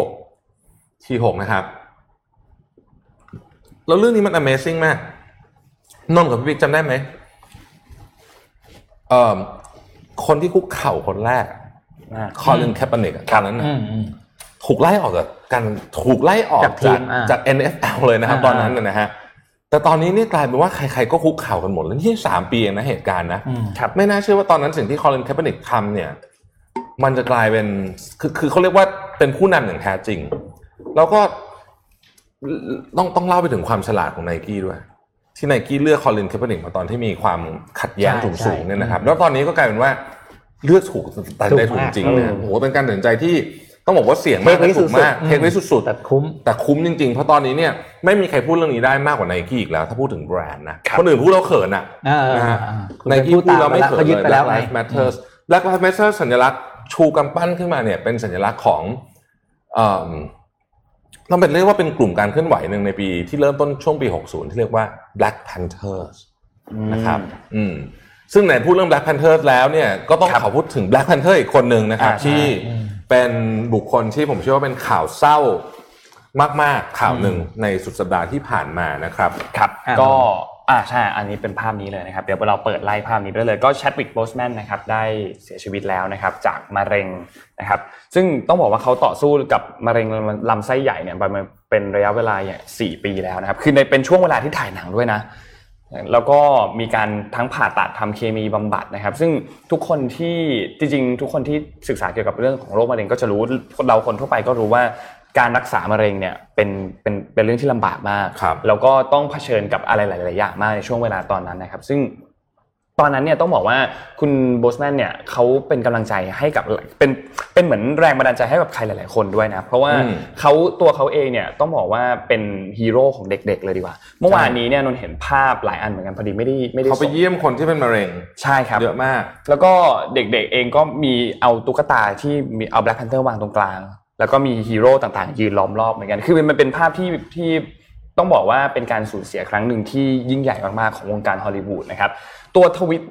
T6 นะครับ แล้วเรื่องนี้มัน Amazing มากนนท์กับพี่บิ๊กจำได้ไหมเอ่อคนที่คุกเข่าคนแรกอ่าคอลินแคปเปอร์เนกตอนนั้นน่ะอืมอืมถูกไล่ออกจากการถูกไล่ออกจากทีจากมอ่าจาก NFL เลยนะครับอ่าตอนนั้นนะนะฮะแต่ตอนนี้นี่กลายเป็นว่าใครๆก็คุกเข่ากันหมดแล้วนี่สามปีเองนะเหตุการณ์นะอืมครับไม่น่าเชื่อว่าตอนนั้นสิ่งที่คอลินแคปเปอร์นิกทำเนี่ย มันจะกลายเป็นคือคือเขาเรียกว่าเป็นผู้นำอย่างแท้จริง แล้วก็ ต้องต้องเล่าไปถึงความฉลาดของไนกี้ด้วย ที่ไนกี้เลือกคอลินแคปเปอร์นิกมาตอนที่มีความขัดแย้งใช่สูงใช่สูงเนี่ยนะครับ แล้วตอนนี้ก็กลายเป็นว่าเลือกถูกตัดสินใจถูถูกกมากจริงเออนะโอ้โหเป็นการตัดสินใจที่ต้องบอกว่าเสี่ยงมากเทคนิและถูกมากสุดๆ take risk สุดๆแต่คุ้มแต่คุ้มจริงๆ เพราะตอนนี้เนี่ยไม่มีใครพูดเรื่องนี้ได้มากกว่าไนกี้อีกแล้ว ถ้าพูดถึงแบรนด์นะคนอื่นพูดแล้วเขินอะอ่านะฮะอ่าคุณไนเป็นกี้ผู้พูดแล้วไม่ตามเขินเขายึดเลยไปแล้ว Black ไง Lives Matters Black Lives Matter สัญลักษณ์ชูกำปั้นขึ้นมาเนี่ยเป็นสัญลักษณ์ของ เอ่อต้องเป็นเรียกว่าเป็นกลุ่มการเคลื่อนไหวหนึ่งในปีที่เริ่มต้นช่วงปี 60 ที่เรียกว่า Black Panthers นะครับ อืมซึ่งไหนพูดเรื่อง Black Panther แล้วเนี่ยก็ต้องครับขอพูดถึง Black Panther อีกคนหนึ่งนะครับอ่าที่อืมเป็นบุคคลที่ผมเชื่อว่าเป็นข่าวเศร้ามาก ๆ ข่าวหนึ่งในสุดสัปดาห์ที่ผ่านมานะครับ ครับอ่าก็ อ่าใช่อันนี้เป็นภาพนี้เลยนะครับ เดี๋ยวเราเปิดไล่ภาพนี้ไปเลย ก็แชดวิกโบสแมนนะครับได้เสียชีวิตแล้วนะครับจากมะเร็งนะครับ ซึ่งต้องบอกว่าเขาต่อสู้กับมะเร็งลำไส้ใหญ่เนี่ยไปมาเป็นระยะเวลาอย่างสี่ปีแล้วนะครับ คือในเป็นช่วงเวลาที่ถ่ายหนังด้วยนะ แล้วก็มีการทั้งผ่าตัดทำเคมีบำบัดนะครับ ซึ่งทุกคนที่จริงๆ ทุกคนที่ศึกษาเกี่ยวกับเรื่องของโรคมะเร็งก็จะรู้เราคนทั่วไปก็รู้ว่า การรักษามะเร็งเนี่ยเป็นเป็นเป็นเรื่องที่ลำบากมากครับแล้วก็ต้องเผชิญกับอะไรหลาย ๆ อย่างมากในช่วงเวลาตอนนั้นนะครับ ซึ่งตอนนั้นเนี่ยต้องบอกว่าคุณโบสแมนเนี่ยเขาเป็นกำลังใจให้กับเป็นเป็นเหมือนแรงบันดาลใจให้กับใครหลาย ๆ คนด้วยนะ เพราะว่าอืมเขาตัวเขาเองเนี่ยต้องบอกว่าเป็นฮีโร่ของเด็ก ๆ เลยดีกว่า เมื่อวานนี้เนี่ยนนท์เห็นภาพหลายอันเหมือนกันพอดีไม่ได้ไม่ได้เขาไปส่งเยี่ยมคนที่เป็นมะเร็งใช่ครับเยอะมาก แล้วก็เด็ก ๆ เองก็มีเอาตุ๊กตาที่มีเอา Black Panther วางตรงกลาง แล้วก็มีฮีโร่ต่างๆ ยืนล้อมรอบเหมือนกัน คือมันเป็นภาพที่ที่ต้องบอกว่าเป็นการสูญเสียครั้งหนึ่งที่ยิ่งใหญ่มากๆของวงการฮอลลีวูดนะครับ ตัวทวิต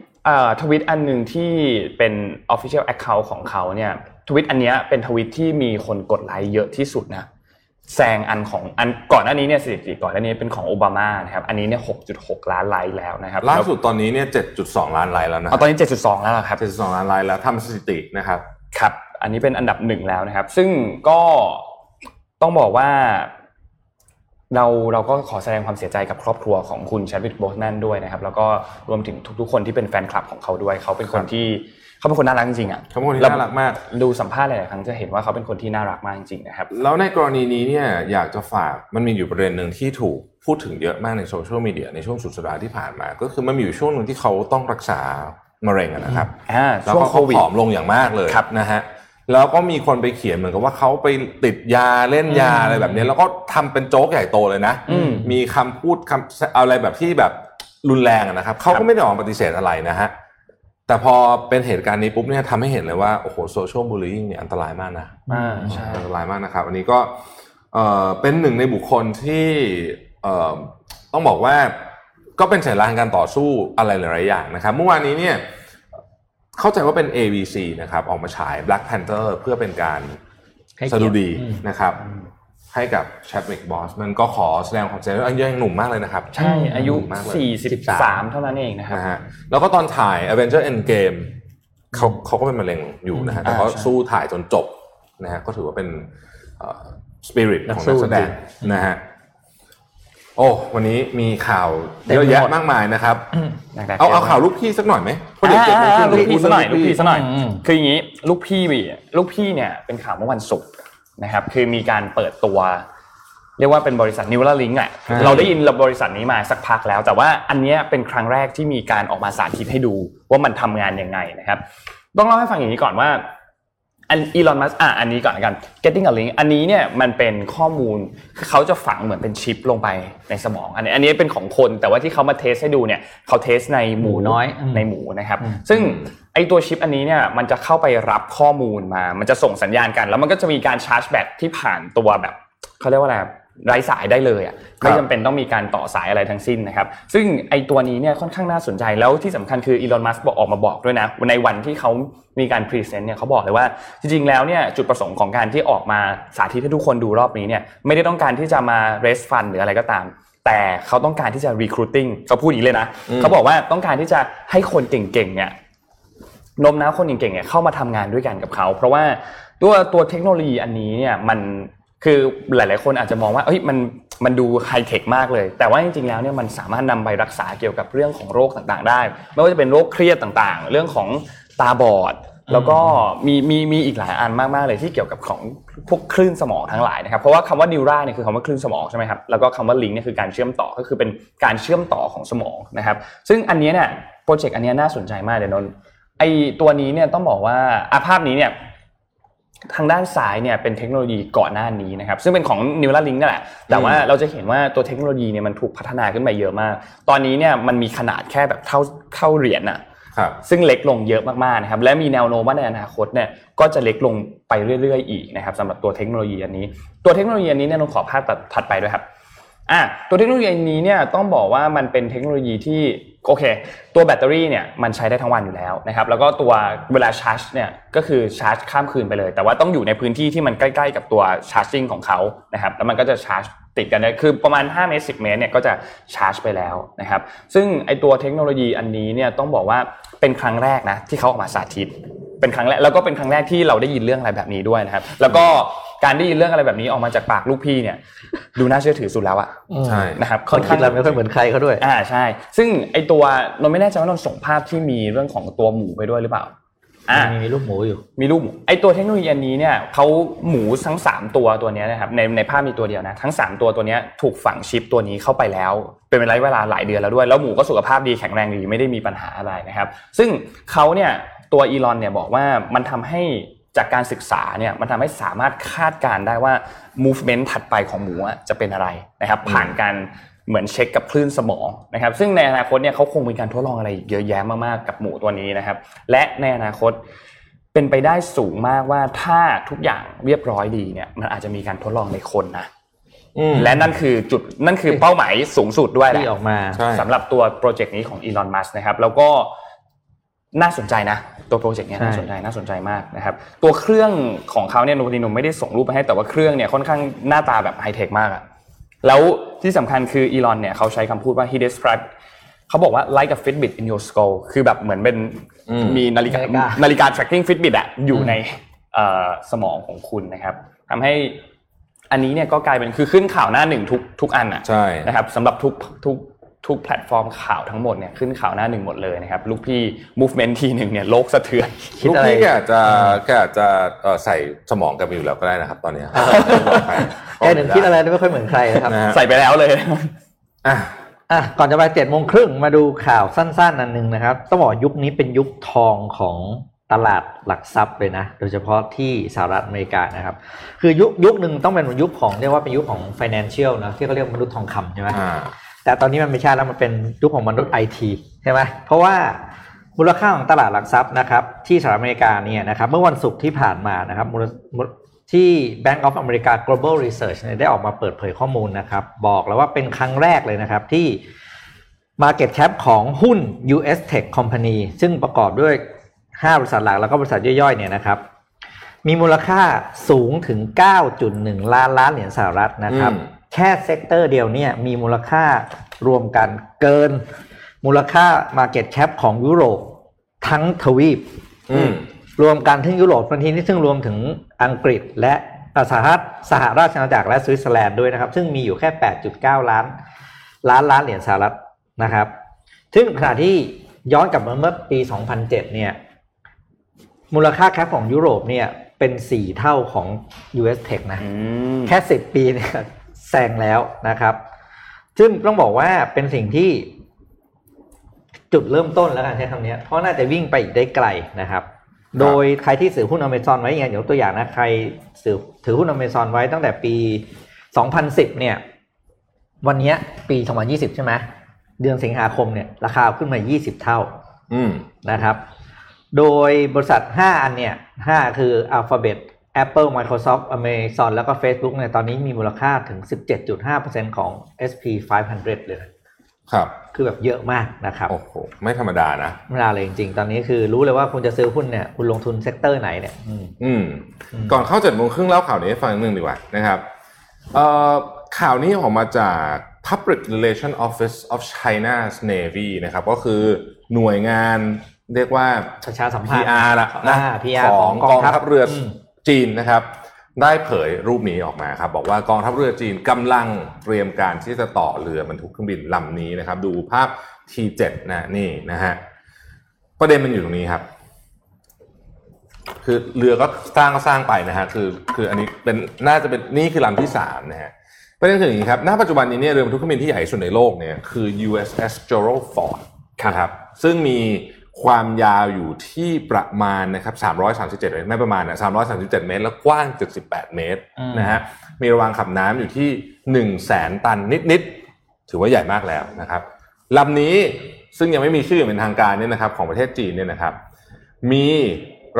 ทวิตอันหนึ่งที่เป็น Official Account ของเขาเนี่ยทวิตอันนี้เป็นทวิตที่มีคนกดไลค์เยอะที่สุดนะแซงอันของอันก่อนหน้านี้เนี่ยสถิติก่อนหน้านี้เป็นของโอบามานะครับอันนี้เนี่ยหกจุดหกล้านไลค์แล้วนะครับล่าสุดตอนนี้เนี่ยเจ็ดจุดสองล้านไลค์แล้วนะเอาตอนนี้เจ็ดจุดสองแล้วครับเจ็ดจุดสองล้านไลค์แล้วทำสถิตินะครับครับ อันนี้เป็นอันดับหนึ่งแล้วนะครับ ซึ่งก็ต้องบอกว่าเราเราก็ขอแสดงความเสียใจกับครอบครัวของคุณแชดวิกโบสแมนด้วยนะครับ แล้วก็รวมถึงทุกๆ คนที่เป็นแฟนคลับของเขาด้วย เขาเป็นคนที่เขาเป็นคนน่ารักจริงๆอะเขาเป็นคนที่น่ารักมากดูสัมภาษณ์หลายๆครั้งจะเห็นว่าเขาเป็นคนที่น่ารักมากจริงๆนะครับแล้วในกรณีนี้เนี่ยอยากจะฝากมันมีอยู่ประเด็นหนึ่งที่ถูกพูดถึงเยอะมากในโซเชียลมีเดียในช่วงสุดสัปดาห์ที่ผ่านมา ก็คือมันมีอยู่ช่วงหนึ่งที่เขาต้องรักษามะเร็งอะนะครับอ่าแล้วช่วก็งโคเขาวิดผอมลงอย่างมากเลยครับนะฮะ แล้วก็มีคนไปเขียนเหมือนกับว่าเขาไปติดยาเล่นยาอะไรแบบนี้ แล้วก็ทำเป็นโจ๊กใหญ่โตเลยนะอืมมีคำพูดคำอะไรแบบที่แบบรุนแรงอะนะครับเขาก็ไม่ได้ออกมาปฏิเสธอะไรนะฮะแต่พอเป็นเหตุการณ์นี้ปุ๊บเนี่ยทำให้เห็นเลยว่าโอ้โหโซเชียลบูลลี่เนี่ยอันตรายมากนะอ่าใช่อันตรายมากนะครับ อันนี้ก็เอ่อเป็นหนึ่งในบุคคลที่เอ่อต้องบอกว่าก็เป็นสัญลักษณ์การต่อสู้อะไรหลายๆอย่างนะครับ เมื่อวานนี้เนี่ย เข้าใจว่าเป็น ABC นะครับออกมาฉาย Black Panther เพื่อเป็นการให้สเกียรติดุดีอืมนะครับ ให้กับ Chadwick Boseman ก็ขอแสดงความเสียใจด้วยอายุยังหนุ่มมากเลยนะครับ ใช่อายุหนุ่มมากเลย43 เท่านั้นเองนะครับนะฮะแล้วก็ตอนถ่าย Avenger Endgame เขาเขาก็เป็นมะเร็งอยู่นะฮะแต่เขาอ่าใช่สู้ถ่ายจนจบนะฮะก็ถือว่าเป็นสปิริตนักของสู้นักแสดงจริงนะฮะ โอ้วันนี้มีข่าวเต็มเยอะไปหมแยะดมากมายนะครับหนักๆเอาเอายะมกข่าวลูกพี่สักหน่อยไหมเพราะอ่าเดี๋ยวเจ็ดโมงครึ่งลูกพี่ซะหน่อยลูกพี่ซะหน่อยอืมคืออย่างนี้ลูกพี่วีลูกพี่เนี่ยเป็นข่าวเมื่อวันศุกร์นะครับ คือมีการเปิดตัว เรียกว่าเป็นบริษัทนิวลาลิงอะเราได้ยินบริษัทนี้มาสักพักแล้ว แต่ว่าอันเนี้ยเป็นครั้งแรกที่มีการออกมาสาธิตให้ดูว่ามันทำงานยังไงนะครับ ต้องเล่าให้ฟังอย่างนี้ก่อนว่า อันอีลอนมัสอะอันนี้ก่อนละกัน getting a link อันนี้เนี่ยมันเป็นข้อมูลคือเขาจะฝังเหมือนเป็นชิปลงไปในสมอง อันนี้อันนี้เป็นของคนแต่ว่าที่เขามาเทสให้ดูเนี่ยเขาเทสในหมูหมูน้อยอืมในหมูนะครับ ซึ่งไอตัวชิปอันนี้เนี่ยมันจะเข้าไปรับข้อมูลมา มันจะส่งสัญญาณกัน แล้วมันก็จะมีการชาร์จแบตที่ผ่านตัวแบบเขาเรียกว่าอะไรไร้สายได้เลยอะ ไม่จำเป็นต้องมีการต่อสายอะไรทั้งสิ้นนะครับ ซึ่งไอตัวนี้เนี่ยค่อนข้างน่าสนใจแล้วที่สำคัญคืออีลอนมัสก์บอกออกมาบอกด้วยนะในวันที่เขามีการพรีเซนต์เนี่ยเขาบอกเลยว่าจริงๆแล้วเนี่ยจุดประสงค์ของการที่ออกมาสาธิตให้ทุกคนดูรอบนี้เนี่ยไม่ได้ต้องการที่จะมา raise fund หรืออะไรก็ตามแต่เขาต้องการที่จะ recruiting เขาพูดอย่างนี้เลยนะเขาบอกว่าต้องการที่จะให้คนเก่งๆเนี่ยโน้มน้าวคนเก่งๆเนี่ยเข้ามาทำงานด้วยกันกับเขา เพราะว่าตัวตัวเทคโนโลยีอันนี้เนี่ยมัน คือหลาย ๆ คนอาจจะมองว่าเอ้ยมันมันดูไฮเทคมากเลย แต่ว่าจริง ๆ แล้วเนี่ยมันสามารถนำไปรักษาเกี่ยวกับเรื่องของโรคต่างๆ ได้ ไม่ว่าจะเป็นโรคเครียดต่างๆ เรื่องของตาบอด แล้วก็มีมีมีอีกหลายอันมากๆเลยที่เกี่ยวกับของพวกคลื่นสมองทั้งหลายนะครับเพราะว่าคำว่านิวราเนี่ยคือคำว่าคลื่นสมองใช่ไหมครับแล้วก็คำว่าลิงเนี่ยคือการเชื่อมต่อก็คือเป็นการเชื่อมต่อของสมองนะครับ ซึ่งอันนี้เนี่ยโปรเจกต์อันนี้น่าสนใจมากเดี๋ยวนนไอตัวนี้เนี่ยต้องบอกว่าอาภาพนี้เนี่ย ทางด้านซ้ายเนี่ยเป็นเทคโนโลยีก่อนหน้านี้นะครับซึ่งเป็นของ Neuralink นั่นแหละแต่ว่าเราจะเห็นว่าตัวเทคโนโลยีเนี่ยมันถูกพัฒนาขึ้นไปเยอะมาก ตอนนี้เนี่ยมันมีขนาดแค่แบบเท่าเท่าเหรียญอะครับซึ่งเล็กลงเยอะมากๆนะครับและมีแนวโน้มว่าในอนาคตเนี่ยก็จะเล็กลงไปเรื่อยๆอีกนะครับสำหรับตัวเทคโนโลยีอันนี้ ตัวเทคโนโลยีอันนี้เนี่ยนนขอภาพตัดถัดไปด้วยครับอะตัวเทคโนโลยีอันนี้เนี่ยต้องบอกว่ามันเป็นเทคโนโลยีที่ โอเค ตัวแบตเตอรี่เนี่ยมันใช้ได้ทั้งวันอยู่แล้วนะครับ แล้วก็ตัวเวลาชาร์จเนี่ยก็คือชาร์จข้ามคืนไปเลย แต่ว่าต้องอยู่ในพื้นที่ที่มันใกล้ๆกับตัวชาร์จิ่งของเขานะครับ แล้วมันก็จะชาร์จติดกันได้คือประมาณ 5 เมตร 10 เมตรเนี่ยก็จะชาร์จไปแล้วนะครับ ซึ่งไอตัวเทคโนโลยีอันนี้เนี่ยต้องบอกว่าเป็นครั้งแรกนะที่เขาออกมาสาธิต เป็นครั้งแรกแล้วก็เป็นครั้งแรกที่เราได้ยินเรื่องอะไรแบบนี้ด้วยนะครับ แล้วก็ การได้ยินเรื่องอะไรแบบนี้ออกมาจากปากลูกพี่เนี่ย ดูน่าเชื่อถือสุดแล้วอะใช่นะครับคนคิดเราไม่ค่อยเหมือนใครเขาด้วย อ่าใช่ ซึ่งไอตัวนนไม่แน่ใจว่านนส่งภาพที่มีเรื่องของตัวหมูไปด้วยหรือเปล่าอ่ามีมีลูกหมูอยู่ มีรูปหมูไอตัวเทคโนโลยีอันนี้เนี่ยเขาหมูทั้ง 3 ตัวตัวเนี้ยนะครับในในภาพมีตัวเดียวนะทั้ง 3 ตัวตัวเนี้ยถูกฝังชิปตัวนี้เข้าไปแล้ว เป็นระยะเวลาหลายเดือนแล้วด้วย แล้วหมูก็สุขภาพดีแข็งแรงดีไม่ได้มีปัญหาอะไรนะครับ ซึ่งเขาเนี่ยตัวอีลอนเนี่ยบอกว่ามันทำให้ จากการศึกษาเนี่ยมันทำให้สามารถคาดการณ์ได้ว่า movement ถัดไปของหมูอะจะเป็นอะไรนะครับผ่านการเหมือนเช็คกับคลื่นสมองนะครับซึ่งในอนาคตเนี่ยเขาคงมีการทดลองอะไรอีกเยอะแยะมากๆกับหมูตัวนี้นะครับ และในอนาคตเป็นไปได้สูงมากว่าถ้าทุกอย่างเรียบร้อยดีเนี่ยมันอาจจะมีการทดลองในคนนะอืมและนั่นคือจุดนั่นคือเป้าหมายสูงสุดด้วยแหละที่ออกมาใช่สำหรับตัวโปรเจกต์นี้ของอีลอนมัสนะครับแล้วก็ น่าสนใจนะ ตัวโปรเจกต์เนี้ยใช่น่าสนใจน่าสนใจมากนะครับตัวเครื่องของเขาเนี่ยพอดีผมไม่ได้ส่งรูปไปให้แต่ว่าเครื่องเนี่ยค่อนข้างหน้าตาแบบไฮเทคมากอะแล้วที่สำคัญคืออีลอนเนี่ยเขาใช้คำพูดว่า he described เขาบอกว่า like a Fitbit in your skull คือแบบเหมือนเป็นอืมมีนาฬิกานาฬิกานาฬิกา tracking Fitbit อะอยู่ในเอ่อสมองของคุณนะครับทำให้อันนี้เนี่ยก็กลายเป็นคือขึ้นข่าวหน้าหนึ่งทุกทุกอันอะใช่นะครับสำหรับทุกทุก ทุกแพลตฟอร์มข่าวทั้งหมดเนี่ยขึ้นข่าวหน้าหนึ่งหมดเลยนะครับลูกพี่ movement ทีหนึ่งเนี่ยโลกสะเทือนคิดลูกอะไรพี่แกอาจจะแกอาจจะเอ่อใส่สมองแกันไปอยู่แล้วก็ได้นะครับ ตอนเนี้ยแกหนึ่งคิดอะไรไม่ค่อยเหมือนใครนะครับนะฮะใส่ไปแล้วเลยอะอะก่อนจะไปเจ็ดโมงครึ่งมาดูข่าวสั้นๆอันหนึ่งนะครับต้องบอกยุคนี้เป็นยุคทองของตลาดหลักทรัพย์เลยนะ โดยเฉพาะที่สหรัฐอเมริกานะครับ คือยุคยุคหนึ่งต้องเป็นยุคของเรียกว่าเป็นยุคของ financial นะที่เขาเรียกมนุษย์ทองคำใช่ไหมอ่า แต่ตอนนี้มันไม่ใช่แล้วมันเป็นยุคของมนุษย์ไอทีใช่ไหมเพราะว่ามูลค่าของตลาดหลักทรัพย์นะครับ ที่สหรัฐอเมริกาเนี่ยนะครับ เมื่อวันศุกร์ที่ผ่านมานะครับที่ Bank of America Global Research ได้ออกมาเปิดเผยข้อมูลนะครับ บอกแล้วว่าเป็นครั้งแรกเลยนะครับที่ Market Cap ของหุ้น US Tech Company ซึ่งประกอบด้วย 5 บริษัทหลักแล้วก็บริษัทย่อยๆเนี่ยนะครับ มีมูลค่าสูงถึง 9.1 ล้านล้านเหรียญสหรัฐนะครับ แค่ sector เดียวเนี่ยมีมูลค่ารวมกันเกิน มูลค่า Market Cap ของยุโรปทั้งทวีปอืมรวมกันทั้งยุโรปบางทีนี่ซึ่งรวมถึงอังกฤษและสหรัฐสหราชอาณาจักรและสวิตเซอร์แลนด์ด้วยนะครับ ซึ่งมีอยู่แค่ 8.9 ล้าน ล้านล้านเหรียญสหรัฐนะครับ ซึ่งขณะที่ย้อนกลับมาเมื่อปี 2007 เนี่ย มูลค่าแคปของยุโรปเนี่ยเป็น 4 เท่าของ US Tech นะ แค่ 10 ปีเนี่ย แซงแล้วนะครับ ซึ่งต้องบอกว่าเป็นสิ่งที่จุดเริ่มต้นแล้วกันใช้คำนี้เพราะน่าจะวิ่งไปอีกได้ไกลนะครับ โดยใครที่ถือหุ้นอเมซอนไว้อย่างยกตัวอย่างนะใครถือถือหุ้นอเมซอนไว้ตั้งแต่ปี 2010 เนี่ย วันเนี้ยปี 2020 ใช่ไหมเดือนสิงหาคมเนี่ยราคาขึ้นมา 20 เท่าอืมนะครับ โดยบริษัท 5 อันเนี่ย 5 คือ Alphabet Apple Microsoft Amazon แล้วก็ Facebook เนี่ยตอนนี้มีมูลค่าถึง 17.5%ของ S&P 500 เลยนะครับ คือแบบเยอะมากนะครับ โอ้โห ไม่ธรรมดานะไม่น่าเลยจริงๆ ตอนนี้คือรู้เลยว่าคุณจะซื้อหุ้นเนี่ย คุณลงทุน sector ไหนเนี่ย อืมอืมอืมก่อนเข้าเจ็ดโมงครึ่งเล่าข่าวนี้ให้ฟังนิดนึงดีกว่านะครับ เอ่อ ข่าวนี้ออกมาจาก Public Relation Office of China's Navy นะครับ ก็คือหน่วยงานเรียกว่าประชาสัมพันธ์ PR ละนะอ่า PR ของกองทัพเรืออืม จีนนะครับได้เผยรูปนี้ออกมาครับบอกว่ากองทัพเรือจีนกำลังเตรียมการที่จะต่อเรือบรรทุกเครื่องบินลำนี้นะครับ ดูภาพ T7 นะนี่นะฮะประเด็นมันอยู่ตรงนี้ครับ คือเรือก็สร้างก็สร้างไปนะฮะคือคืออันนี้เป็นน่าจะเป็นนี่คือลำที่สามนะฮะประเด็นคืออย่างนี้ครับ ณ ปัจจุบันนี้เนี่ยเรือบรรทุกเครื่องบินที่ใหญ่สุดในโลกเนี่ยคือ USS Gerald Ford ครับ ซึ่งมี ความยาวอยู่ที่ประมาณนะครับ337เมตรไม่ประมาณนะ337 เมตร แล้วกว้าง 78 เมตรอืมนะฮะมีระวางขับน้ำอยู่ที่ 1 0 0 0 0แสนตันนิดๆ ถือว่าใหญ่มากแล้วนะครับลำนี้ซึ่งยังไม่มีชื่ออย่างเป็นทางการเนี่ยนะครับของประเทศจีนเนี่ยนะครับ มี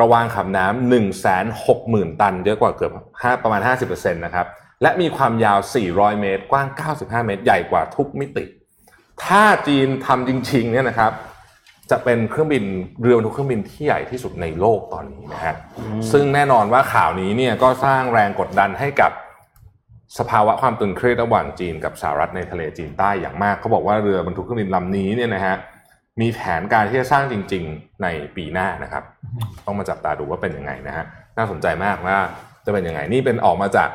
ระวางขับน้ำหนึ่งแสนหกหมื่นตัน เยอะกว่าเกือบห้าประมาณ 50%นะครับและมีความยาว 400 เมตร กว้าง 95 เมตร ใหญ่กว่าทุกมิติ ถ้าจีนทำจริงๆเนี่ยนะครับ จะเป็นเครื่องบินเรือบรรทุกเครื่องบินที่ใหญ่ที่สุดในโลกตอนนี้นะฮะซึ่งแน่นอนว่าข่าวนี้เนี่ยก็สร้างแรงกดดันให้กับสภาวะความตึงเครียดระหว่างจีนกับสหรัฐในทะเลจีนใต้อย่างมากเขาบอกว่าเรือบรรทุกเครื่องบินลำนี้เนี่ยนะฮะมีแผนการที่จะสร้างจริง ๆในปีหน้านะครับ ต้องมาจับตาดูว่าเป็นยังไงนะฮะน่าสนใจมากว่าจะเป็นยังไงนี่เป็นออกมาจาก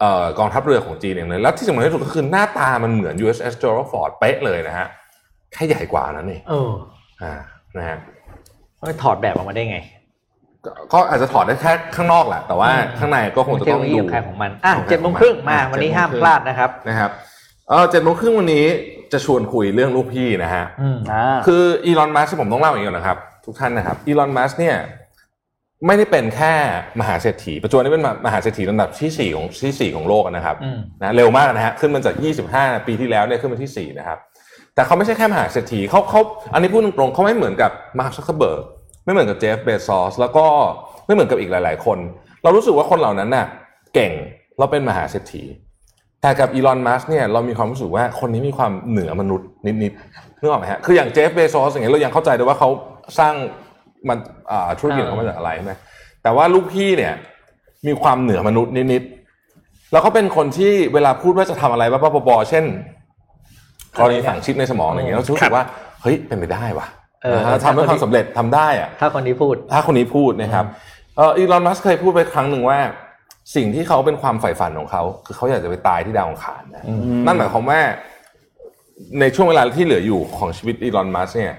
เอ่อกองทัพเรือของจีนเองเลยแล้วที่สำคัญที่สุดก็คือหน้าตามันเหมือน USS Gerald Ford เป๊ะเลยนะฮะแค่ใหญ่กว่านั้นเองเอออ่านะฮะไม่ถอดแบบออกมาได้ไงก็ก็อาจจะถอดได้แค่ข้างนอกแหละแต่ว่าอืมข้างในก็คงจะเทคต้โนองโลยีดูของใครของมันอะของใครเจ็ดโมงครึ่งของมันมาอะวันนี้7ห้ามโมงครึ่งพลาดนะครับนะครับเออเจ็ดโมงครึ่งวันนี้จะชวนคุยเรื่องลูกพี่นะฮะอืมอ่าคืออีลอนมัสผมต้องเล่าอย่างนี้ก่อนนะครับ ทุกท่านนะครับอีลอนมัสเนี่ยไม่ได้เป็นแค่มหาเศรษฐีปัจจุบันนี้เป็นมหาเศรษฐีลำดับที่สี่ของที่สี่ของโลกนะครับอืมนะเร็วมากนะฮะขึ้นมาจาก 25 ปีที่แล้วเนี่ยขึ้นมาที่4นะครับ แต่เขาไม่ใช่แค่มหาเศรษฐีเขาเขาอันนี้พูดตรงๆเขาไม่เหมือนกับมาร์คซักเคอร์เบิร์กไม่เหมือนกับเจฟเบซอสแล้วก็ไม่เหมือนกับอีกหลาย ๆ คน เรารู้สึกว่าคนเหล่านั้นน่ะเก่งแล้วเป็นมหาเศรษฐี แต่กับอีลอนมัสเนี่ยเรามีความรู้สึกว่าคนนี้มีความเหนือมนุษย์นิดๆนึกออกไหมฮะคืออย่างเจฟเบซอสอย่างเงี้ยเรายังเข้าใจได้ว่าเขาสร้างมันอ่าธุรกิจของเขามาจากอะไรใช่ไหมแต่ว่าลูกพี่เนี่ยมีความเหนือมนุษย์นิดๆแล้วเขาเป็นคนที่เวลาพูดว่าจะทำอะไรบ้าๆบอๆเช่น กรณีฝังชิปในสมองอะไรอย่างเงี้ยเรารู้สึกว่าเฮ้ยเป็นไปได้ว่ะเออนะฮะทำด้วยความสำเร็จทำได้อะถ้าคนนี้พูด ถ้าคนนี้พูดนะครับเอออีลอนมัสเคยพูดไปครั้งหนึ่งว่า สิ่งที่เขาเป็นความใฝ่ฝันของเขา คือเขาอยากจะไปตายที่ดาวอังคารนะนั่นหมายความว่า ในช่วงเวลาที่เหลืออยู่ของชีวิตอีลอนมัสเนี่ย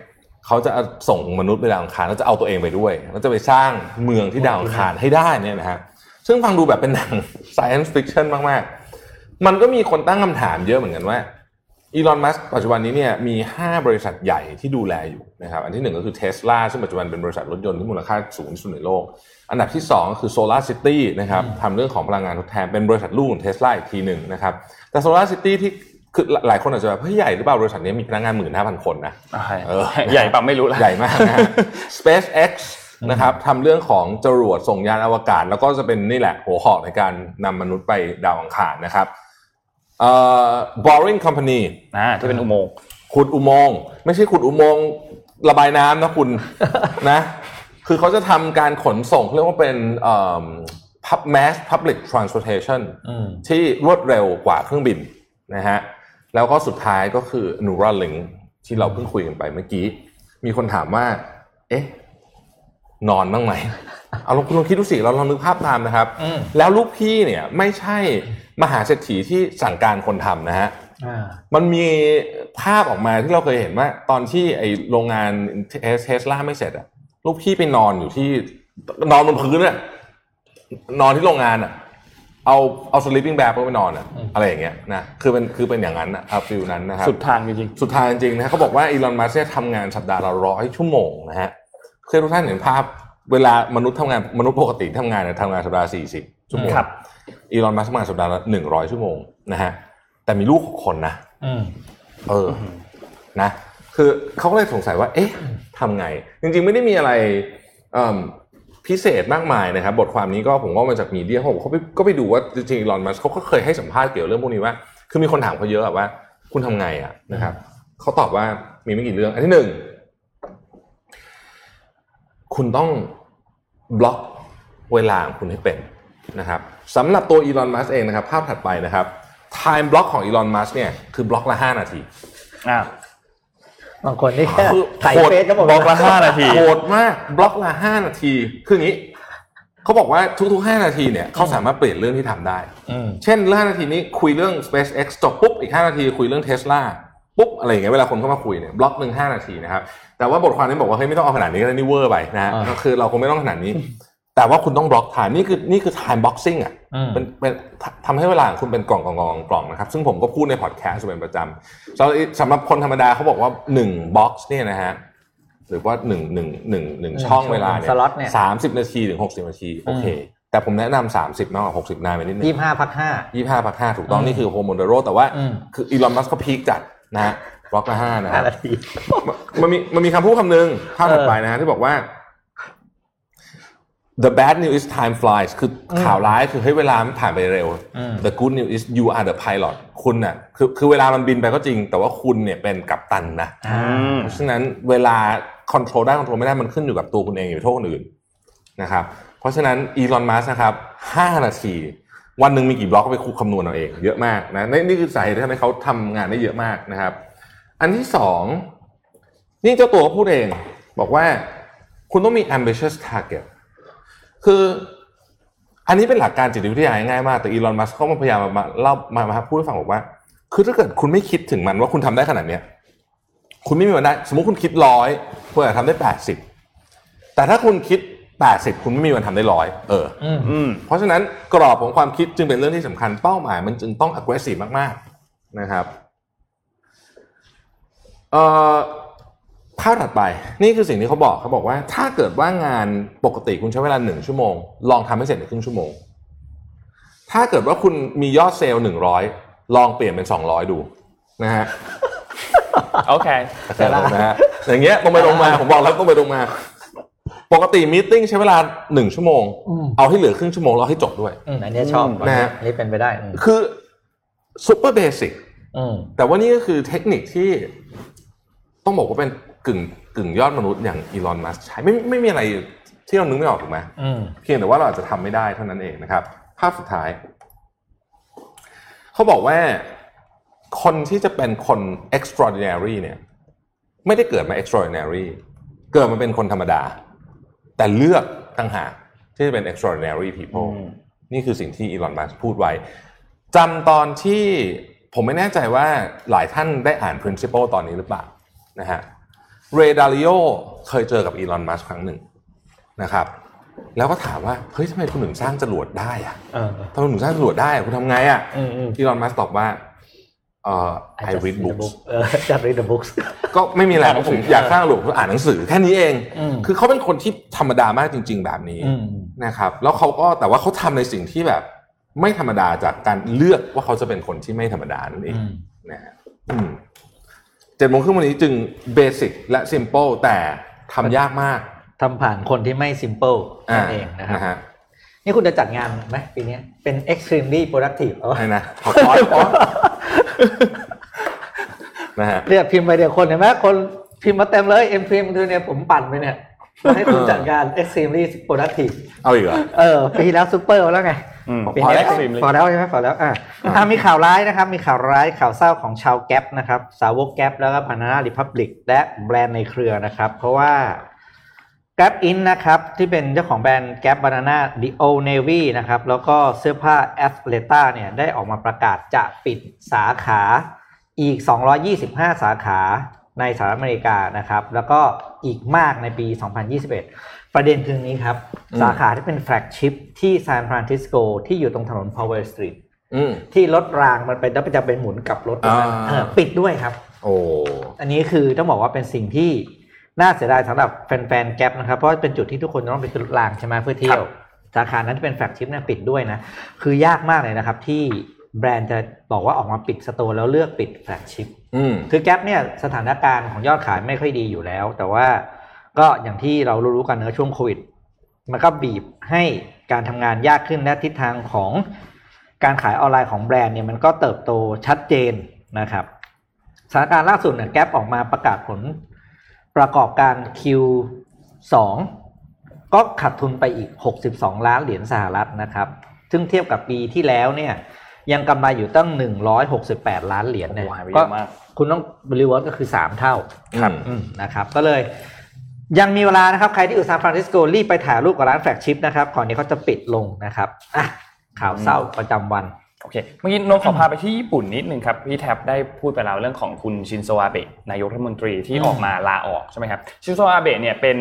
เขาจะส่งมนุษย์ไปดาวอังคารแล้วจะเอาตัวเองไปด้วย แล้วจะไปสร้างเมืองที่ดาวอังคารให้ได้เนี่ยนะฮะซึ่งฟังดูแบบเป็นหนัง science fiction มากๆ มันก็มีคนตั้งคำถามเยอะเหมือนกันว่า อีลอน มัสปัจจุบันนี้เนี่ยมี 5 บริษัทใหญ่ที่ดูแลอยู่นะครับ อันที่หนึ่งก็คือเทสลาซึ่งปัจจุบันเป็นบริษัทรถยนต์ที่มูลค่าสูงที่สุดในโลก อันดับที่ 2 ก็คือ Solar City นะครับทำเรื่องของพลังงานทดแทน เป็นบริษัทลูกของเทสลาอีกทีหนึ่งนะครับ แต่ Solar City ที่คือหลายคนอาจจะแบบเฮ้ยใหญ่หรือเปล่าบริษัทนี้มีพนักงานหมื่นห้าพันคนนะเออใหญ่ปะไม่รู้ละใหญ่มากนะฮะ SpaceX นะครับทำเรื่องของจรวดส่งยานอวกาศ แล้วก็จะเป็นนี่แหละหัวหอกในการนำมนุษย์ไปดาวอังคารนะครับ เอ่อ Boring Company อ่าที่เป็นอุโมงค์ขุดอุโมงค์ไม่ใช่ขุดอุโมงค์ระบายน้ำนะคุณนะ คือเขาจะทำการขนส่งเรียกว่าเป็นเอ่อ pub- mass public transportation อืมที่รวดเร็วกว่าเครื่องบินนะฮะแล้วก็สุดท้ายก็คือ Neuralink ที่เราเพิ่งคุยกันไปเมื่อกี้ มีคนถามว่า เอ๊ะ นอนบ้างไหมเอาลองคุณลองคิดดูสิเราลองนึกภาพตามนะครับอืมแล้วลูกพี่เนี่ยไม่ใช่มหาเศรษฐีที่สั่งการคนทำนะฮะอ่ามันมีภาพออกมาที่เราเคยเห็นว่า ตอนที่ไอโรงงานเทสลาไม่เสร็จอะลูกพี่ไปนอนอยู่ที่นอนบนพื้นอะนอนที่โรงงานอะเอาเอา sleeping bag ไปนอนอะอะไรอย่างเงี้ยนะคือเป็นคือเป็นอย่างนั้นอะเอา feel นั้นนะครับสุดทางจริงสุดทางจริงๆนะเขาบอกว่าอีลอนมัสก์ทำงานสัปดาห์ละร้อยชั่วโมงนะฮะเคยทุกท่านเห็นภาพเวลามนุษย์ทำงานมนุษย์ปกติทำงานเนี่ยทำงานสัปดาห์สี่สิบชั่วโมงครับอีลอนมัสก์ทำงานสัปดาห์ละหนึ่งร้อยชั่วโมงนะฮะแต่มีลูกหกคนนะอืมเออนะ คือเขาก็เลยสงสัยว่า เอ๊ะทำไง จริงๆไม่ได้มีอะไรเอิ่มพิเศษมากมายนะครับ บทความนี้ก็ผมว่ามาจากมีเดียเขาบอกเขาไปก็ไปดูว่าจริงๆอีลอนมัสก์เขาก็เคยให้สัมภาษณ์เกี่ยวกับเรื่องพวกนี้ว่า คือมีคนถามเขาเยอะอะว่า คุณทำไงอะนะครับเขาตอบว่ามีไม่กี่เรื่อง อันที่หนึ่ง คุณต้องบล็อกเวลาของคุณให้เป็นนะครับสำหรับตัวอีลอนมัสเองนะครับภาพถัดไปนะครับ time block ของอีลอนมัสเนี่ยคือบล็อกละ5นาทีๆอ่าบางคนนี่แค่คือถ่ายโหดเฟซก็บอกบล็อกละห้านาทีโหดมากบล็อกละ5นาทีคืออย่างนี้เขาบอกว่าทุกๆ 5 นาทีเนี่ยเขาสามารถเปลี่ยนเรื่องที่ทำได้อืมเช่นเรื่อง5นาทีนี้คุยเรื่อง SpaceX จบปุ๊บอีก 5 นาทีคุยเรื่อง Tesla ปุ๊บอะไรอย่างเงี้ยเวลาคนเข้ามาคุยเนี่ยบล็อกหนึ่ง5นาทีนะครับแต่ว่าบทความนี้บอกว่าเฮ้ยไม่ต้องเอาขนาดนี้ก็ได้นี่เวอร์ไปนะฮะอ่าก็คือเราคงไม่ต้องขนาดนี้ แต่ว่าคุณต้องบล็อก time นี่คือนี่คือ time boxing อะอืมเป็นเป็นทำให้เวลาของคุณเป็นกล่องกล่องกล่องกล่องนะครับซึ่งผมก็พูดในพอดแคสต์เป็นประจำสำหรับสำหรับคนธรรมดาเขาบอกว่า1 box เนี่ยนะฮะหรือว่า1 1 1 1ช่องเวลาเนี่ยสล็อตเนี่ยสามสิบนาทีถึงหกสิบนาทีโอเคแต่ผมแนะนำสามสิบมากกว่าหกสิบนานไปนิดนึงยี่ห้าพักห้ายี่ห้าพักห้าถูกต้องอืมนี่คือ Pomodoro แต่ว่าอืมคืออีลอนมัสก์เขา peak จัด นะฮะบล็อกละห้านาทีฮะมันมีมันมีคำพูดคำหนึ่งภาพถัดไปนะฮะที่บอกว่า the bad news is time flies คือข่าวร้ายคือให้เวลามันผ่านไปเร็วอืม the good news is you are the pilot คุณน่ะคือคือเวลามันบินไปก็จริง แต่ว่าคุณเนี่ยเป็นกัปตันนะอ่าเพราะฉะนั้นเวลา control ได้ control ไม่ได้มันขึ้นอยู่กับตัวคุณเองอย่าโทษคนอื่นนะครับ เพราะฉะนั้นอีลอนมัสก์นะครับ 5 นาที วันหนึ่งมีกี่บล็อกก็ไปคูณคำนวณเอาเอง เยอะมากนะนี่นี่คือสาเหตุที่ทำให้เขาทำงานได้เยอะมากนะครับ อันที่สองนี่เจ้าตัวพูดเอง บอกว่าคุณต้องมี ambitious target คืออันนี้เป็นหลักการจิตวิทยาง่ายมาก แต่อีลอนมัสก์เขามาพยายามมาเล่ามามาพูดให้ฟังบอกว่า คือถ้าเกิดคุณไม่คิดถึงมันว่าคุณทำได้ขนาดเนี้ยคุณไม่มีวันได้ สมมติคุณคิดร้อยคุณอาจจะทำได้แปดสิบแต่ถ้าคุณคิด แปดสิบคุณไม่มีวันทำได้ร้อยเอออืมอืมเพราะฉะนั้นกรอบของความคิดจึงเป็นเรื่องที่สำคัญเป้าหมายมันจึงต้อง aggressive มากๆนะครับเอ่อภาพถัดไปนี่คือสิ่งที่เขาบอกเขาบอกว่า ถ้าเกิดว่างานปกติคุณใช้เวลาหนึ่งชั่วโมง ลองทำให้เสร็จในครึ่งชั่วโมง ถ้าเกิดว่าคุณมียอดเซลล์หนึ่งร้อยลองเปลี่ยนเป็นสองร้อยดูนะฮะโอเคแต่ละนะฮะอย่างเงี้ยตรงไปตรงมาผมบอกแล้วตรงไปตรงมา ปกติมีติ้งใช้เวลาหนึ่งชั่วโมงอืมเอาให้เหลือครึ่งชั่วโมงแล้วให้จบด้วย อืมอันเนี้ยชอบอืมอันเนี้ยนะฮะ อันนี้เป็นไปได้อืมคือsuper basic อืมแต่ว่านี่ก็คือเทคนิคที่ ต้องบอกว่าเป็นกึ่งกึ่งยอดมนุษย์อย่างอีลอนมัสก์ใช้ไม่ไม่มีอะไรที่เรานึกไม่ออกถูกไหม อืม เพียงแต่ว่าเราอาจจะทำไม่ได้เท่านั้นเองนะครับ ภาพสุดท้าย เขาบอกว่าคนที่จะเป็นคน extraordinary เนี่ย ไม่ได้เกิดมา extraordinary เกิดมาเป็นคนธรรมดา แต่เลือกต่างหากที่จะเป็น extraordinary people อืมนี่คือสิ่งที่อีลอนมัสพูดไว้จำตอนที่ผมไม่แน่ใจว่าหลายท่านได้อ่าน principle ตอนนี้หรือเปล่านะฮะเรดาริโอเคยเจอกับอีลอนมัสครั้งหนึ่งนะครับแล้วก็ถามว่าเฮ้ยทำไมคุณถึงสร้างจรวดได้อะเออทำไมคุณถึงสร้างจรวดได้อะคุณทำไงอะอืมอืมอีลอนมัสตอบว่าเอ่อ I read books เออ just read the books ก็ไม่มีอะไรอ่านหนังผสืมออยากสร้างหลุมอ่านหนังสือแค่นี้เองอืมคือเขาเป็นคนที่ธรรมดามากจริง ๆ แบบนี้อืมนะครับ แล้วเขาก็แต่ว่าเขาทำในสิ่งที่แบบไม่ธรรมดาจากการเลือกว่าเขาจะเป็นคนที่ไม่ธรรมดานั่นเองอืมนะฮะอืมเจ็ดโมงครึ่งวันนี้จึงเบสิกและ simple แต่ทำยากมากทำผ่านคนที่ไม่ simple นั่นเองนะครับนะฮะนี่คุณจะจัดงานไหมปีเนี้ยเป็น extremely productive เอาวะใช่นะขอพอดพอด นะฮะเรียกพิมพ์ไปเดียวคนเห็นไหมคนพิมพ์มาเต็มเลย M พิมพ์คือเนี่ยผมปั่นไปเนี่ยให้คุณจัดงาน extremely productive เอาอีกเหรอ เออปีที่แล้วซูเปอร์แล้วไงอืมปีพอนี้แล้วพอแล้วใช่ไหมพอแล้วอะอะมีข่าวร้ายนะครับ มีข่าวร้ายข่าวเศร้าของชาวแก๊ปนะครับ สาวกแก๊ปแล้วก็พานานาริพับลิกและแบรนด์ในเครือนะครับ เพราะว่า g a p In นะครับ ที่เป็นเจ้าของแบรนด์ Gap Banana The Old Navy นะครับ แล้วก็เสื้อผ้า a t h l e t a เนี่ย ได้ออกมาประกาศจะปิดสาขาอีก 225 สาขาในสหรัฐอเมริกานะครับ แล้วก็อีกมากในปี 2021 ประเด็นคือนี้ครับอืมสาขาที่เป็น flagship ที่ซานฟรานซิสโกที่อยู่ตรงถนน Powell Street อืมที่รถรางมันเป็นแล้วจะเป็นหมุนกลับรถตรงนั้นอ่าเออปิดด้วยครับ โอ้อันนี้คือต้องบอกว่าเป็นสิ่งที่ น่าเสียดายสำหรับแฟนๆ Gap นะครับ เพราะว่าเป็นจุดที่ทุกคนต้องไปขึ้นรถรางใช่ไหมเพื่อเที่ยว สาขานั้นที่เป็น flagship เนี่ยปิดด้วยนะ คือยากมากเลยนะครับที่แบรนด์จะบอกว่าออกมาปิด store แล้วเลือกปิด flagship อืมคือ Gap เนี่ยสถานการณ์ของยอดขายไม่ค่อยดีอยู่แล้ว แต่ว่าก็อย่างที่เรารู้ๆกันเนอะช่วงโควิด มันก็บีบให้การทำงานยากขึ้นและทิศทางของการขายออนไลน์ของแบรนด์เนี่ยมันก็เติบโตชัดเจนนะครับสถานการณ์ล่าสุดเนี่ย Gap ออกมาประกาศผล ประกอบการ Q2 ก็ขาดทุนไปอีก 62 ล้านเหรียญสหรัฐนะครับ ซึ่งเทียบกับปีที่แล้วเนี่ยยังกำไรอยู่ตั้ง 168 ล้านเหรียญเนี่ยโอ้โหหายไปเยอะมากก็คุณต้อง reverse ก็คือ 3 เท่าครับอืมนะครับ ก็เลยยังมีเวลานะครับ ใครที่อยู่ซานฟรานซิสโกรีบไปถ่ายรูปกับร้าน flagship นะครับก่อนที่เขาจะปิดลงนะครับอะข่าวเศร้าประจำวัน โอเคเมื่อกี้นนท์ขอพาไปที่ญี่ปุ่นนิดนึงครับพี่แท็บได้พูดไปแล้วเรื่องของคุณชินโซอาเบะนายกรัฐมนตรีที่อืมออกมาลาออกใช่ไหมครับชินโซอาเบะเนี่ยเป็น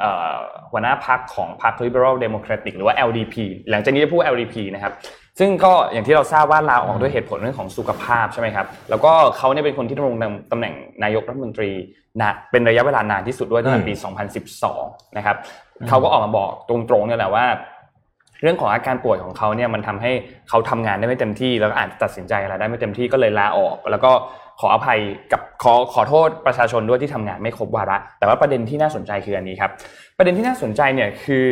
เอ่อหัวหน้าพรรคของพรรค Liberal Democratic หรือว่า LDP หลังจากนี้จะพูด LDP นะครับซึ่งก็อย่างที่เราทราบว่าลาออกด้วยเหตุผลเรื่องของสุขภาพใช่ไหมครับแล้วก็เขาเนี่ยเป็นคนที่ดำรงตำแหน่งนายกรัฐมนตรีนะเป็นระยะเวลานานที่สุดด้วยตั้งแต่ปี 2012 นะครับเขาก็ออกมาบอกตรงๆเนี่ยแหละว่า เรื่องของอาการป่วยของเขาเนี่ยมันทำให้เขาทำงานได้ไม่เต็มที่ แล้วก็อาจจะตัดสินใจอะไรได้ไม่เต็มที่ก็เลยลาออก แล้วก็ขออภัยกับขอขอโทษประชาชนด้วยที่ทำงานไม่ครบวาระ แต่ว่าประเด็นที่น่าสนใจคืออันนี้ครับ ประเด็นที่น่าสนใจเนี่ยคือ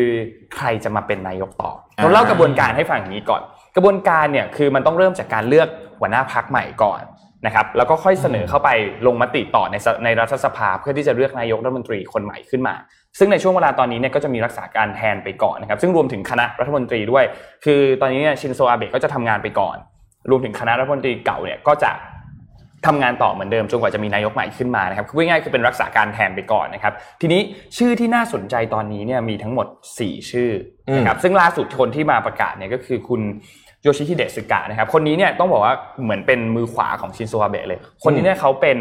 ใครจะมาเป็นนายกต่อเราเล่ากระบวนการให้ฟังอย่างนี้ก่อน กระบวนการเนี่ยคือมันต้องเริ่มจากการเลือกหัวหน้าพักใหม่ก่อนนะครับแล้วก็ค่อยเสนอเข้าไปลงมติต่อในสในรัฐสภาเพื่อที่จะเลือกนายกรัฐมนตรีคนใหม่ขึ้นมา ซึ่งในช่วงเวลาตอนนี้เนี่ยก็จะมีรักษาการแทนไปก่อนนะครับ ซึ่งรวมถึงคณะรัฐมนตรีด้วย คือตอนนี้เนี่ยชินโซอาเบะก็จะทำงานไปก่อน รวมถึงคณะรัฐมนตรีเก่าเนี่ยก็จะทำงานต่อเหมือนเดิมจนกว่าจะมีนายกใหม่ขึ้นมานะครับคือง่ายๆคือเป็นรักษาการแทนไปก่อนนะครับ ทีนี้ชื่อที่น่าสนใจตอนนี้เนี่ยมีทั้งหมด 4 ชื่อนะครับซึ่งล่าสุดคนที่มาประกาศเนี่ยก็คือคุณโยชิฮิเดะสึกะนะครับคนนี้เนี่ยต้องบอกว่าเหมือนเป็นมือขวาของชินโซอาเบะเลย คนนี้เนี่ยเขาเป็น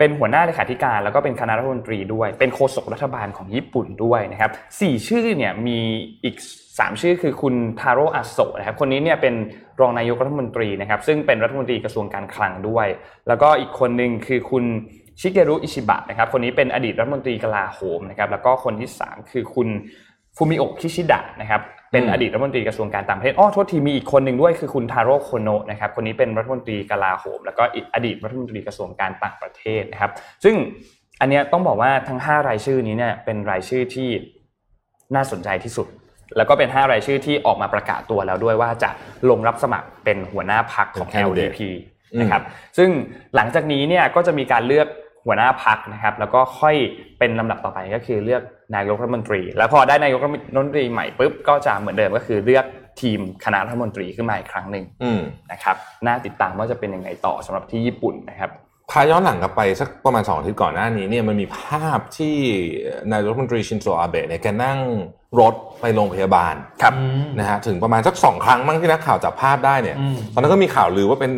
เป็นหัวหน้าเลขาธิการแล้วก็เป็นคณะรัฐมนตรีด้วย เป็นโฆษกรัฐบาลของญี่ปุ่นด้วยนะครับสี่ชื่อเนี่ยมีอีกสามชื่อคือคุณทาโร่อาโซนะครับคนนี้เนี่ยเป็นรองนายกรัฐมนตรีนะครับซึ่งเป็นรัฐมนตรีกระทรวงการคลังด้วย แล้วก็อีกคนหนึ่งคือคุณชิเกรุอิชิบะนะครับคนนี้เป็นอดีตรัฐมนตรีกลาโหมนะครับแล้วก็คนที่สามคือคุณฟูมิโอะคิชิดะนะครับ เป็นอดีตรัฐมนตรีกระทรวงการต่างประเทศอ้อโทษทีมีอีกคนหนึ่งด้วยคือคุณทาโร่โคโนะนะครับคนนี้เป็นรัฐมนตรีกลาโหม แล้วก็อดีตรัฐมนตรีกระทรวงการต่างประเทศนะครับ ซึ่งอันเนี้ยต้องบอกว่าทั้ง 5 รายชื่อนี้เนี่ยเป็นรายชื่อที่น่าสนใจที่สุด แล้วก็เป็น 5 รายชื่อที่ออกมาประกาศตัวแล้วด้วยว่าจะลงรับสมัครเป็นหัวหน้าพักของเป็น candidate LDP นะครับซึ่งหลังจากนี้เนี่ยก็จะมีการเลือก หัวหน้าพักนะครับ แล้วก็ค่อยเป็นลำดับต่อไปก็คือเลือกนายกรัฐมนตรี แล้วพอได้นายกรัฐมนตรีใหม่ปุ๊บก็จะเหมือนเดิมก็คือเลือกทีมคณะรัฐมนตรีขึ้นมาอีกครั้งหนึ่งอืมนะครับน่าติดตามว่าจะเป็นยังไงต่อสำหรับที่ญี่ปุ่นนะครับพาย้อนหลังกลับไปสักประมาณสองอาทิตย์ก่อนหน้านี้เนี่ยมันมีภาพที่นายกรัฐมนตรีชินโซอาเบะเนี่ยแกนั่ง รถไปโรงพยาบาลครับนะฮะถึงประมาณสักสองครั้งมั้งที่นักข่าวจับภาพได้เนี่ยอืมตอนนั้นก็มีข่าวลือว่าเป็น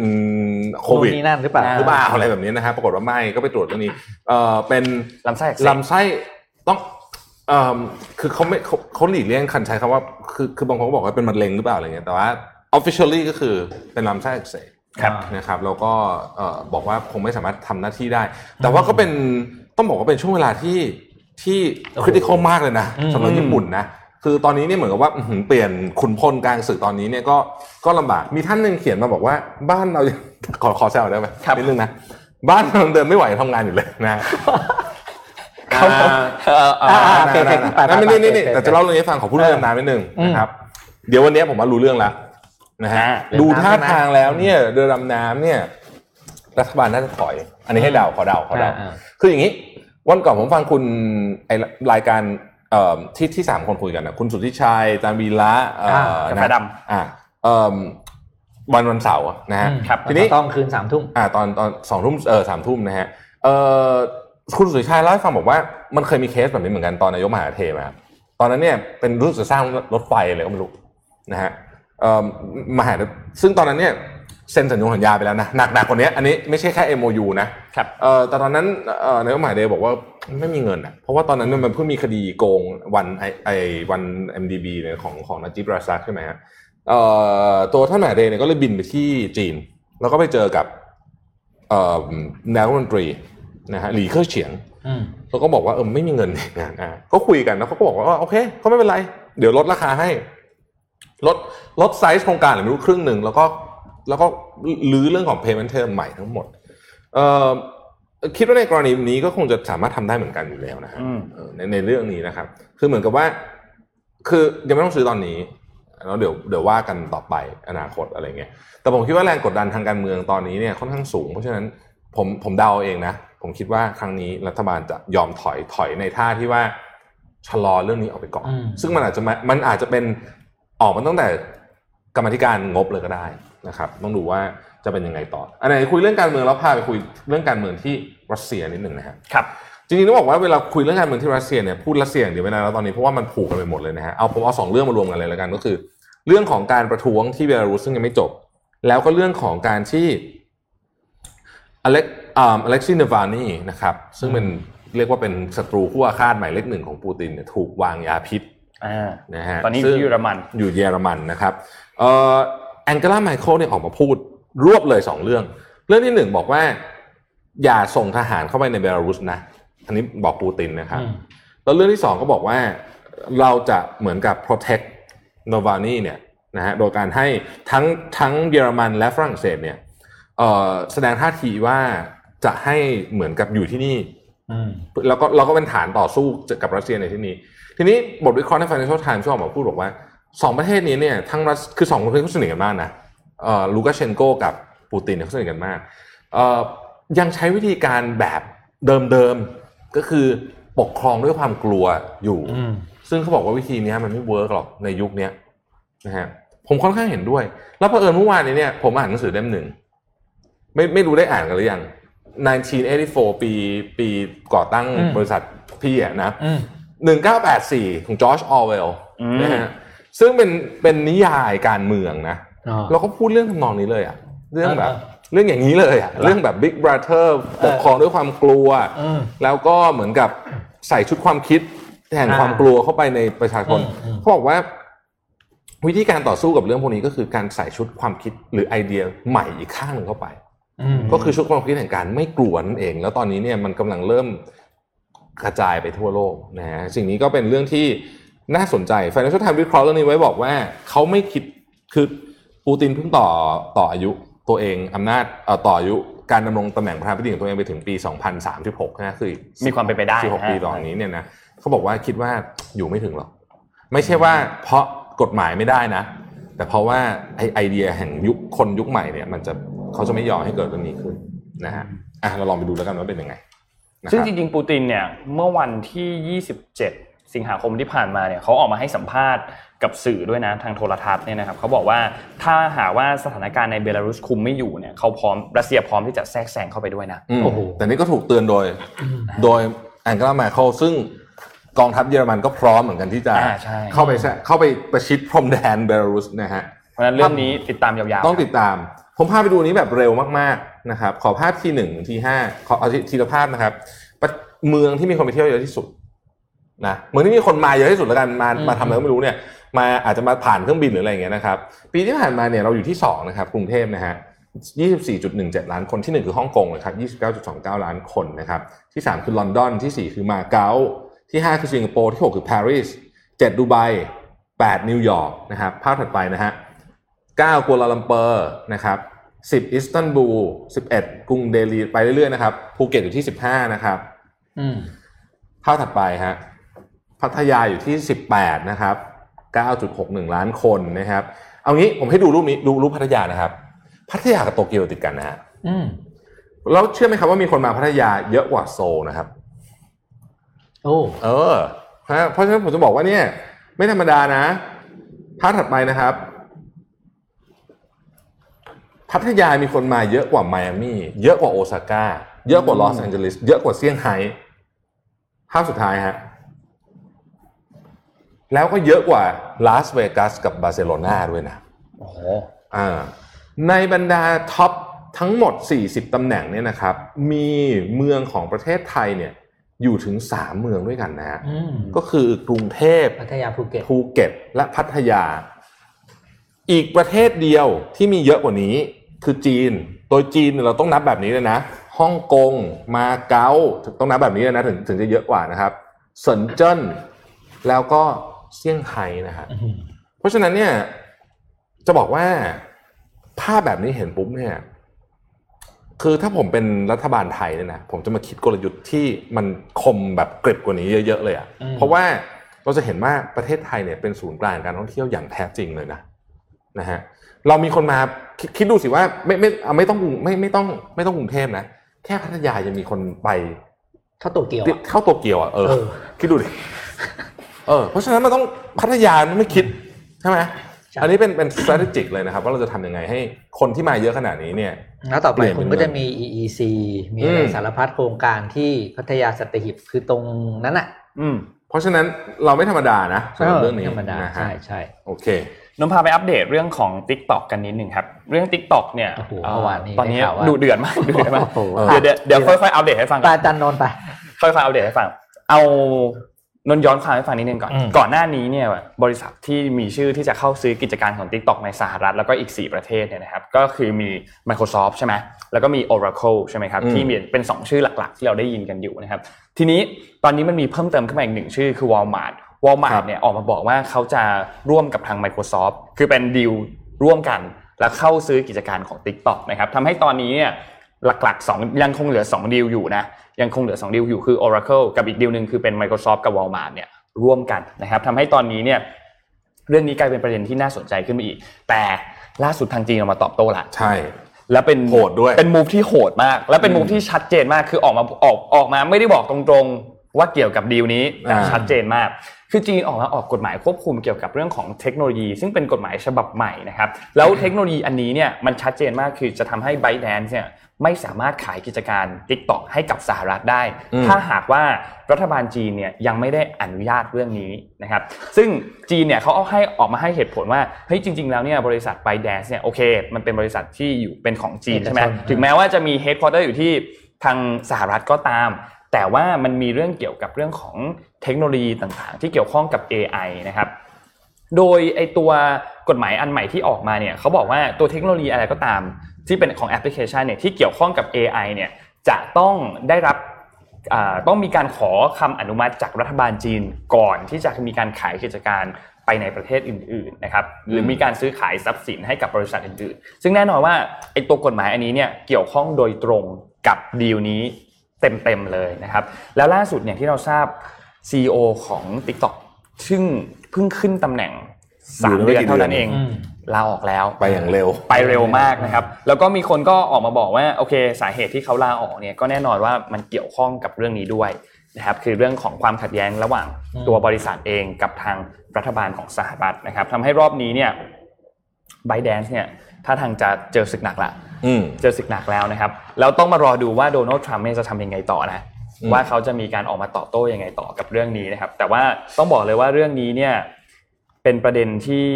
โควิดนู่นนี่นั่นหรือเปล่าหรือเปล่าอะไรแบบนี้นะฮะปรากฏว่าไม่ก็ไปตรวจเรื่องนี้เออเป็นลำไส้อักเสบลำไส้ต้องเออคือเขาไม่เขาเขาหลีกเลี่ยงคันใช้คำว่าคือคือบางคนก็บอกว่าเป็นมะเร็งหรือเปล่าอะไรเงี้ยแต่ว่า officially ก็คือเป็นลำไส้อักเสบครับนะครับแล้วก็เอ่อบอกว่าคงไม่สามารถทำหน้าที่ได้ แต่ว่าก็เป็นต้องบอกว่าเป็นช่วงเวลาที่ ที่ critical มากเลยนะอืมสำหรับญี่ปุ่นนะคือตอนนี้เนี่ยเหมือนกับว่าอื้อหือเปลี่ยนขุนพลกลางศึกตอนนี้เนี่ยก็ก็ลำบากมีท่านหนึ่งเขียนมาบอกว่า บ้านเรายังขอขอแซวได้ไหมครับนิดนึงนะบ้านเราเดินไม่ไหวทำงานอยู่เลยนะเขาอ่าเอ่อเอ่ออ่าอ่าโอเคโอเคได้ไปไปได้ไปไม่นี่นี่ไปไปแต่จะเล่าเรื่องนี้ให้ฟังขอพูดเรื่องน้ำนิดนึงอืมนะครับ เดี๋ยววันนี้ผมว่ารู้เรื่องแล้วนะฮะอ่าดูเรือดำท่าใช่ไหมทางแล้วเนี่ยเรือดำน้ำเนี่ย รัฐบาลน่าจะถอย อันนี้ให้เดาขอเดาขอเดาอ่าคืออย่างนี้ วันก่อนผมฟังคุณไอรายการเอ่อที่ที่สามคนคุยกันนะคุณสุทธิชัยอาจารย์วีระเอ่ออ่ากาแฟดอ่าเอ่อวันวันเสาร์นะฮะอืมครับทีนี้ต้องคืนสามทุ่มอ่าตอนตอนสองทุ่มเออสามทุ่มนะฮะเอ่อคุณสุริชัยเล่าให้ฟังบอกว่ามันเคยมีเคสแบบนี้เหมือนกันตอนนายกมหาเทมาครับตอนนั้นเนี่ยเป็นรู้สึกจะสร้างรถไฟอะไรก็ไม่รู้นะฮะเอ่อมหาซึ่งตอนนั้นเนี่ย เซ็นสัญญงสัญญาไปแล้วนะหนักหนักกว่านี้อันนี้ไม่ใช่แค่ MOU นะครับเอ่อแต่ตอนนั้นเอ่อนายกมหาเทบอกว่าไม่มีเงินอะเพราะว่าตอนนั้นเนี่ยมันเพิ่งมีคดีโกงวันไอไอวัน MDB เนี่ยของของนาจิบราซักใช่ไหมฮะเอ่อตัวท่านมหาเทเนี่ยก็เลยบินไปที่จีน แล้วก็ไปเจอกับเอ่อนายกรัฐมนตรีนะฮะหลีเค่อเฉียงอืมแล้วก็บอกว่าเออไม่มีเงินในงานอะก็คุยกันแล้วเขาก็บอกว่าโอเคก็ไม่เป็นไร เดี๋ยวลดราคาให้ลดลดไซส์โครงการหรือไม่รู้ครึ่งหนึ่งแล้วก็ แล้วก็ลื้อเรื่องของ payment term ใหม่ทั้งหมดเอ่อคิดว่าในกรณีนี้ก็คงจะสามารถทำได้เหมือนกันอยู่แล้วนะฮะอืมเออในในเรื่องนี้นะครับ คือเหมือนกับว่า คือยังไม่ต้องซื้อตอนนี้แล้วเดี๋ยวเดี๋ยวว่ากันต่อไปอนาคตอะไรเงี้ยแต่ผมคิดว่าแรงกดดันทางการเมืองตอนนี้เนี่ยค่อนข้างสูง เพราะฉะนั้นผมผมเดาเองนะ ผมคิดว่าครั้งนี้รัฐบาลจะยอมถอยถอยในท่าที่ว่าชะลอเรื่องนี้ออกไปก่อนอืมซึ่งมันอาจจะมามันอาจจะเป็นออกมาตั้งแต่กรรมาธิการงบเลยก็ได้ นะครับต้องดูว่าจะเป็นยังไงต่อ อันไหนคุยเรื่องการเมืองแล้วพาไปคุยเรื่องการเมืองที่รัสเซียนิดหนึ่งนะฮะครับจริงๆต้องบอกว่าเวลาคุยเรื่องการเมืองที่รัสเซียเนี่ยพูดรัสเซียอย่างเดียวไม่ได้แล้วตอนนี้เพราะว่ามันผูกกันไปหมดเลยนะฮะเอาผมเอาสองเรื่องมารวมกันเลยแล้วกันก็คือ เรื่องของการประท้วงที่เบลารุสซึ่งยังไม่จบ แล้วก็เรื่องของการที่อเล็กอ่าอเล็กซีเนวานีนะครับซึ่งเป็นเรียกว่าเป็นศัตรูคู่อาฆาตหมายเลขหนึ่งของปูตินเนี่ยถูกวางยาพิษอ่านะฮะตอนนี้อซึ่งยู่เยอรมันอยู่เยอรมันนะครับเอ่อ แองเกลาไมเคิลเนี่ยออกมาพูดรวบเลยสองเรื่อง เรื่องที่หนึ่งบอกว่า อย่าส่งทหารเข้าไปในเบลารุสนะ อันนี้บอกปูตินนะครับอืมแล้วเรื่องที่สองก็บอกว่าเราจะเหมือนกับ protect Navalny เนี่ยนะฮะโดยการให้ทั้งทั้งเยอรมันและฝรั่งเศสเนี่ยเอ่อแสดงท่าทีว่าจะให้เหมือนกับอยู่ที่นี่อืมแล้วก็เราก็เป็นฐานต่อสู้กับรัสเซียในที่นี้ ทีนี้บทวิเคราะห์ใน Financial Times ก็ออกมาพูดบอกว่า สองประเทศนี้เนี่ยทั้งรัสคือสองประเทศเขาสนิทกันมากนะเอ่อลูกาเชนโกกับปูตินเนี่ยเขาสนิทกันมากเอ่อยังใช้วิธีการแบบเดิมๆก็คือปกครองด้วยความกลัวอยู่อืมซึ่งเขาบอกว่าวิธีนี้มันไม่ work หรอกในยุคเนี้ยนะฮะผมค่อนข้างเห็นด้วย แล้วเผอิญเมื่อวานนี้เนี่ยผมอ่านหนังสือเล่มหนึ่งไม่ไม่รู้ได้อ่านกันหรือยัง1984 ปีปีก่อตั้งอืมบริษัทพี่อะนะอืม1984 ของจอร์จออร์เวลล์อืมนะฮะ ซึ่งเป็นเป็นนิยายการเมืองนะอ๋อเราก็พูดเรื่องทำนองนี้เลยอะเรื่องแบบเออเรื่องอย่างนี้เลยอะเรื่องแบบ Big Brother ปกครองด้วยความกลัวอืมแล้วก็เหมือนกับใส่ชุดความคิดแห่งอ่าความกลัวเข้าไปในประชาชนอืมอืมเขาบอกว่า วิธีการต่อสู้กับเรื่องพวกนี้ก็คือการใส่ชุดความคิดหรือไอเดียใหม่อีกข้างหนึ่งเข้าไปอืมก็คือชุดความคิดแห่งการไม่กลัวนั่นเอง แล้วตอนนี้เนี่ยมันกำลังเริ่มกระจายไปทั่วโลกนะฮะสิ่งนี้ก็เป็นเรื่องที่ น่าสนใจ Financial Times วิเคราะห์เรื่องนี้ไว้บอกว่าเขาไม่คิดคือปูตินเพิ่งต่อต่ออายุตัวเองอำนาจเอ่อต่ออายุการดำรงตำแหน่งประธานาธิบดีของตัวเองไปถึงปี 2036นะคืออีกมีความเป็นไปได้16ปีฮะต่อจากนี้เนี่ยนะเขาบอกว่าคิดว่าอยู่ไม่ถึงหรอก ไม่ใช่ว่าเพราะกฎหมายไม่ได้นะ แต่เพราะว่าไอไอเดียแห่งยุคคนยุคใหม่เนี่ย มันจะเขาจะไม่ยอมให้เกิดเรื่องนี้ขึ้นนะฮะอะเราลองไปดูแล้วกันว่าเป็นยังไงนะคซึ่งรับจริงๆปูตินเนี่ยเมื่อวันที่ 27 สิงหาคมที่ผ่านมาเนี่ยเขาออกมาให้สัมภาษณ์กับสื่อด้วยนะทางโทรทัศน์เนี่ยนะครับเขาบอกว่าถ้าหากว่าสถานการณ์ในเบลารุสคุมไม่อยู่เนี่ยเขาพร้อมรัสเซียพร้อมที่จะแทรกแซงเข้าไปด้วยนะอืมโอ้โหแต่นี่ก็ถูกเตือนโดย โดยแองเกลาแมคเคิลซึ่งกองทัพเยอรมันก็พร้อมเหมือนกันที่จะอ่าใช่เข้าไปแทรกเข้าไปประชิดพรมแดนเบลารุสนะฮะเพราะฉะนั้นเรื่องนี้ติดตามยาวๆต้องติดตาม ผมพาไปดูนี้แบบเร็วมากๆนะครับ ขอภาพทีหนึ่งทีห้าขอเอาทีทีละภาพนะครับประเมืองที่มีคนไปเที่ยวเยอะที่สุด นะเมืองที่มีคนมาเยอะที่สุดแล้วกันมาอืมมาทำอะไรก็ไม่รู้เนี่ย มาอาจจะมาผ่านเครื่องบินหรืออะไรอย่างเงี้ยนะครับ ปีที่ผ่านมาเนี่ยเราอยู่ที่สองนะครับกรุงเทพนะฮะ24.17 ล้านคนที่หนึ่งคือฮ่องกงนะครับ29.29 ล้านคนนะครับที่สามคือลอนดอนที่สี่คือมาเก๊าที่ห้าคือสิงคโปร์ที่หกคือปารีสเจ็ดดูไบแปดนิวยอร์กนะครับภาพถัดไปนะฮะ9กัวลาลัมเปอร์นะครับ10อิสตันบูล11 กรุงเดลีไปเรื่อยๆนะครับภูเก็ตอยู่ที่ 15 นะครับอืมภาพถัดไปฮะ พัทยาอยู่ที่ 18 นะครับ 9.61 ล้านคนนะครับ เอางี้ผมให้ดูรูปนี้ดูรูปพัทยานะครับ พัทยากับโตเกียวติดกันนะฮะอืมแล้วเชื่อไหมครับว่ามีคนมาพัทยาเยอะกว่าโซลนะครับ โอ้เออฮะเพราะฉะนั้นผมจะบอกว่าเนี่ย ไม่ธรรมดานะภาพถัดไปนะครับ พัทยามีคนมาเยอะกว่าไมอามี่เยอะกว่าโอซาก้าเยอะกว่าลอสแอนเจลิสเยอะกว่าเซี่ยงไฮ้ภาพสุดท้ายฮะ แล้วก็เยอะกว่าลาสเวกัสกับบาร์เซโลนาด้วยนะโอ้โหอ่าในบรรดา top ทั้งหมด 40 ตำแหน่งเนี่ยนะครับ มีเมืองของประเทศไทยเนี่ยอยู่ถึง 3 เมืองด้วยกันนะฮะอืมก็คือกรุงเทพพัทยาภูเก็ตภูเก็ต และพัทยา อีกประเทศเดียวที่มีเยอะกว่านี้คือจีน โดยจีนเนี่ยเราต้องนับแบบนี้เลยนะฮ่องกงมาเก๊าต้องนับแบบนี้เลยนะถึงถึงจะเยอะกว่านะครับเซินเจิ้นแล้วก็ เซี่ยงไฮ้นะฮะอืมเพราะฉะนั้นเนี่ยจะบอกว่าภาพแบบนี้เห็นปุ๊บเนี่ยคือถ้าผมเป็นรัฐบาลไทยเนี่ยนะผมจะมาคิดกลยุทธ์ที่มันคมแบบกริบกว่านี้เยอะ ๆ เลยอะ่ะเพราะว่าเราจะเห็นว่าประเทศไทยเนี่ยเป็นศูนย์กลางการท่องเที่ยวอย่างแท้จริงเลยนะนะฮะเรามีคนมาคิดคิดดูสิว่าไม่ไม่เอาไม่ต้องกรุงไม่ไม่ต้องไม่ต้องกรุงเทพนะแค่พัทยายังมีคนไปถ้าโตเกียวอะเข้าโตเกียวอะเออเออคิดดูดิ เออเพราะฉะนั้นมันต้องพัทยาไม่คิดใช่ไหมอันนี้เป็นเป็น strategic เลยนะครับ ว่าเราจะทำยังไงให้คนที่มาเยอะขนาดนี้เนี่ย แล้วต่อไปเปลี่ยนคุณเป็นก็เงินจะมี EEC มีอะไรอืมสารพัดโครงการที่พัทยาสัตหีบคือตรงนั้นอะอืมเพราะฉะนั้นเราไม่ธรรมดานะสำหรับเรื่องนี้ธรรมดานะฮะใช่ใช่โอเคนมพาไปอัปเดตเรื่องของ Tik t o อกกันนิดหนึ่งครับ เรื่อง Tik t o อกเนี่ยโอ้โหเอ่อเมื่อวานนี้ตอนนี้ได้ข่าวว่าดูเดือดมากดูเดือดมากโอ้โหเดี๋ยวเดี๋ยวเดี๋ยวค่อยๆอัปเดตให้ฟังปลาจันนนท์ไป ค่อยๆอัปเดตให้ฟัง เอา นนย้อนความให้ฟังนิดนึงก่อนอืมก่อนหน้านี้เนี่ยบริษัทที่มีชื่อที่จะเข้าซื้อกิจการของ TikTok ในสหรัฐแล้วก็อีก 4 ประเทศเนี่ยนะครับก็คือมี Microsoft ใช่ไหมแล้วก็มี Oracle ใช่ไหมครับอืมที่มีเป็น 2 ชื่อหลักๆ ที่เราได้ยินกันอยู่นะครับทีนี้ตอนนี้มันมีเพิ่มเติมขึ้นมาอีกหนึ่งชื่อคือ Walmart Walmart เนี่ยออกมาบอกว่าเขาจะร่วมกับทาง Microsoft คือเป็นดีลร่วมกัน แล้วเข้าซื้อกิจการของ TikTok นะครับทำให้ตอนนี้เนี่ย หลักๆ2ยังคงเหลือ 2 ดีลอยู่นะยังคงเหลือ 2 ดีลอยู่คือ Oracle กับอีกดีลหนึ่งคือเป็น Microsoft กับ Walmart เนี่ยร่วมกันนะครับทำให้ตอนนี้เนี่ยเรื่องนี้กลายเป็นประเด็นที่น่าสนใจขึ้นมาอีก แต่ล่าสุดทางจีนออกมาตอบโต้ละใช่ แล้วเป็นโหดด้วยเป็นมูฟที่โหดมาก และเป็นมูฟที่ชัดเจนมากคือออกมาออกออกมาไม่ได้บอกตรงๆ ว่าเกี่ยวกับดีลนี้แต่อ่าชัดเจนมาก คือจีนออกมาออกกฎหมายควบคุมเกี่ยวกับเรื่องของเทคโนโลยี ซึ่งเป็นกฎหมายฉบับใหม่นะครับแล้วเทคโนโลยีอันนี้เนี่ยมันชัดเจนมากคือจะทำให้ b y t e d a n c e เนี่ยไม่สามารถขายกิจการ TikTok ให้กับสหรัฐได้อืมถ้าหากว่ารัฐบาลจีนเนี่ยยังไม่ได้อนุญาตเรื่องนี้นะครับซึ่งจีนเนี่ยเขาเอาให้ออกมาให้เหตุผลว่าเฮ้ยจริง ๆ แล้วเนี่ยบริษัท b y t e d a n c e เนี่ยโอเค มันเป็นบริษัทที่อยู่เป็นของจีนใช่ไหมเอกชนถึงแม้ว่าจะมีเฮดค q u เตอร์อยู่ที่ทางสหรัฐก็ตาม แต่ว่ามันมีเรื่องเกี่ยวกับเรื่องของเทคโนโลยีต่างๆ ที่เกี่ยวข้องกับ AI นะครับ โดยไอตัวกฎหมายอันใหม่ที่ออกมาเนี่ยเขาบอกว่าตัวเทคโนโลยีอะไรก็ตาม ที่เป็นของแอปพลิเคชันเนี่ยที่เกี่ยวข้องกับ AI เนี่ยจะต้องได้รับต้องมีการขอคำอนุมัติจากรัฐบาลจีนก่อนที่จะมีการขายกิจการไปในประเทศอื่นๆนะครับหรือมีการซื้อขายทรัพย์สินให้กับบริษัทอื่นๆ ซึ่งแน่นอนว่าไอ้ตัวกฎหมายอันนี้เนี่ยเกี่ยวข้องโดยตรงกับดีลนี้ เต็มๆเลยนะครับ แล้วล่าสุดเนี่ยที่เราทราบ CEO ของ TikTok ซึ่งเพิ่งขึ้นตำแหน่งสาอยู่มได้ไม่เดือนกี่เท่านั้นเดืเออนงอืมลาออกแล้วไปอย่างเร็วไปเร็วมากนะครับ แล้วก็มีคนก็ออกมาบอกว่าโอเค สาเหตุที่เขาลาออกเนี่ยก็แน่นอนว่ามันเกี่ยวข้องกับเรื่องนี้ด้วยนะครับคือเรื่องของความขัดแย้งระหว่างอืมตัวบริษัทเองกับทางรัฐบาลของสหรัฐนะครับทำให้รอบนี้เนี่ยไบแดนเนี่ยถ้าทางจะเจอศึกหนักละอืม เจอศึกหนักแล้วนะครับแล้วต้องมารอดูว่าโดนัลด์ทรัมป์เนี่ยจะทำยังไงต่อนะอืมว่าเขาจะมีการออกมาตอบโต้ยังไงต่อกับเรื่องนี้นะครับ แต่ว่าต้องบอกเลยว่าเรื่องนี้เนี่ยเป็นประเด็นที่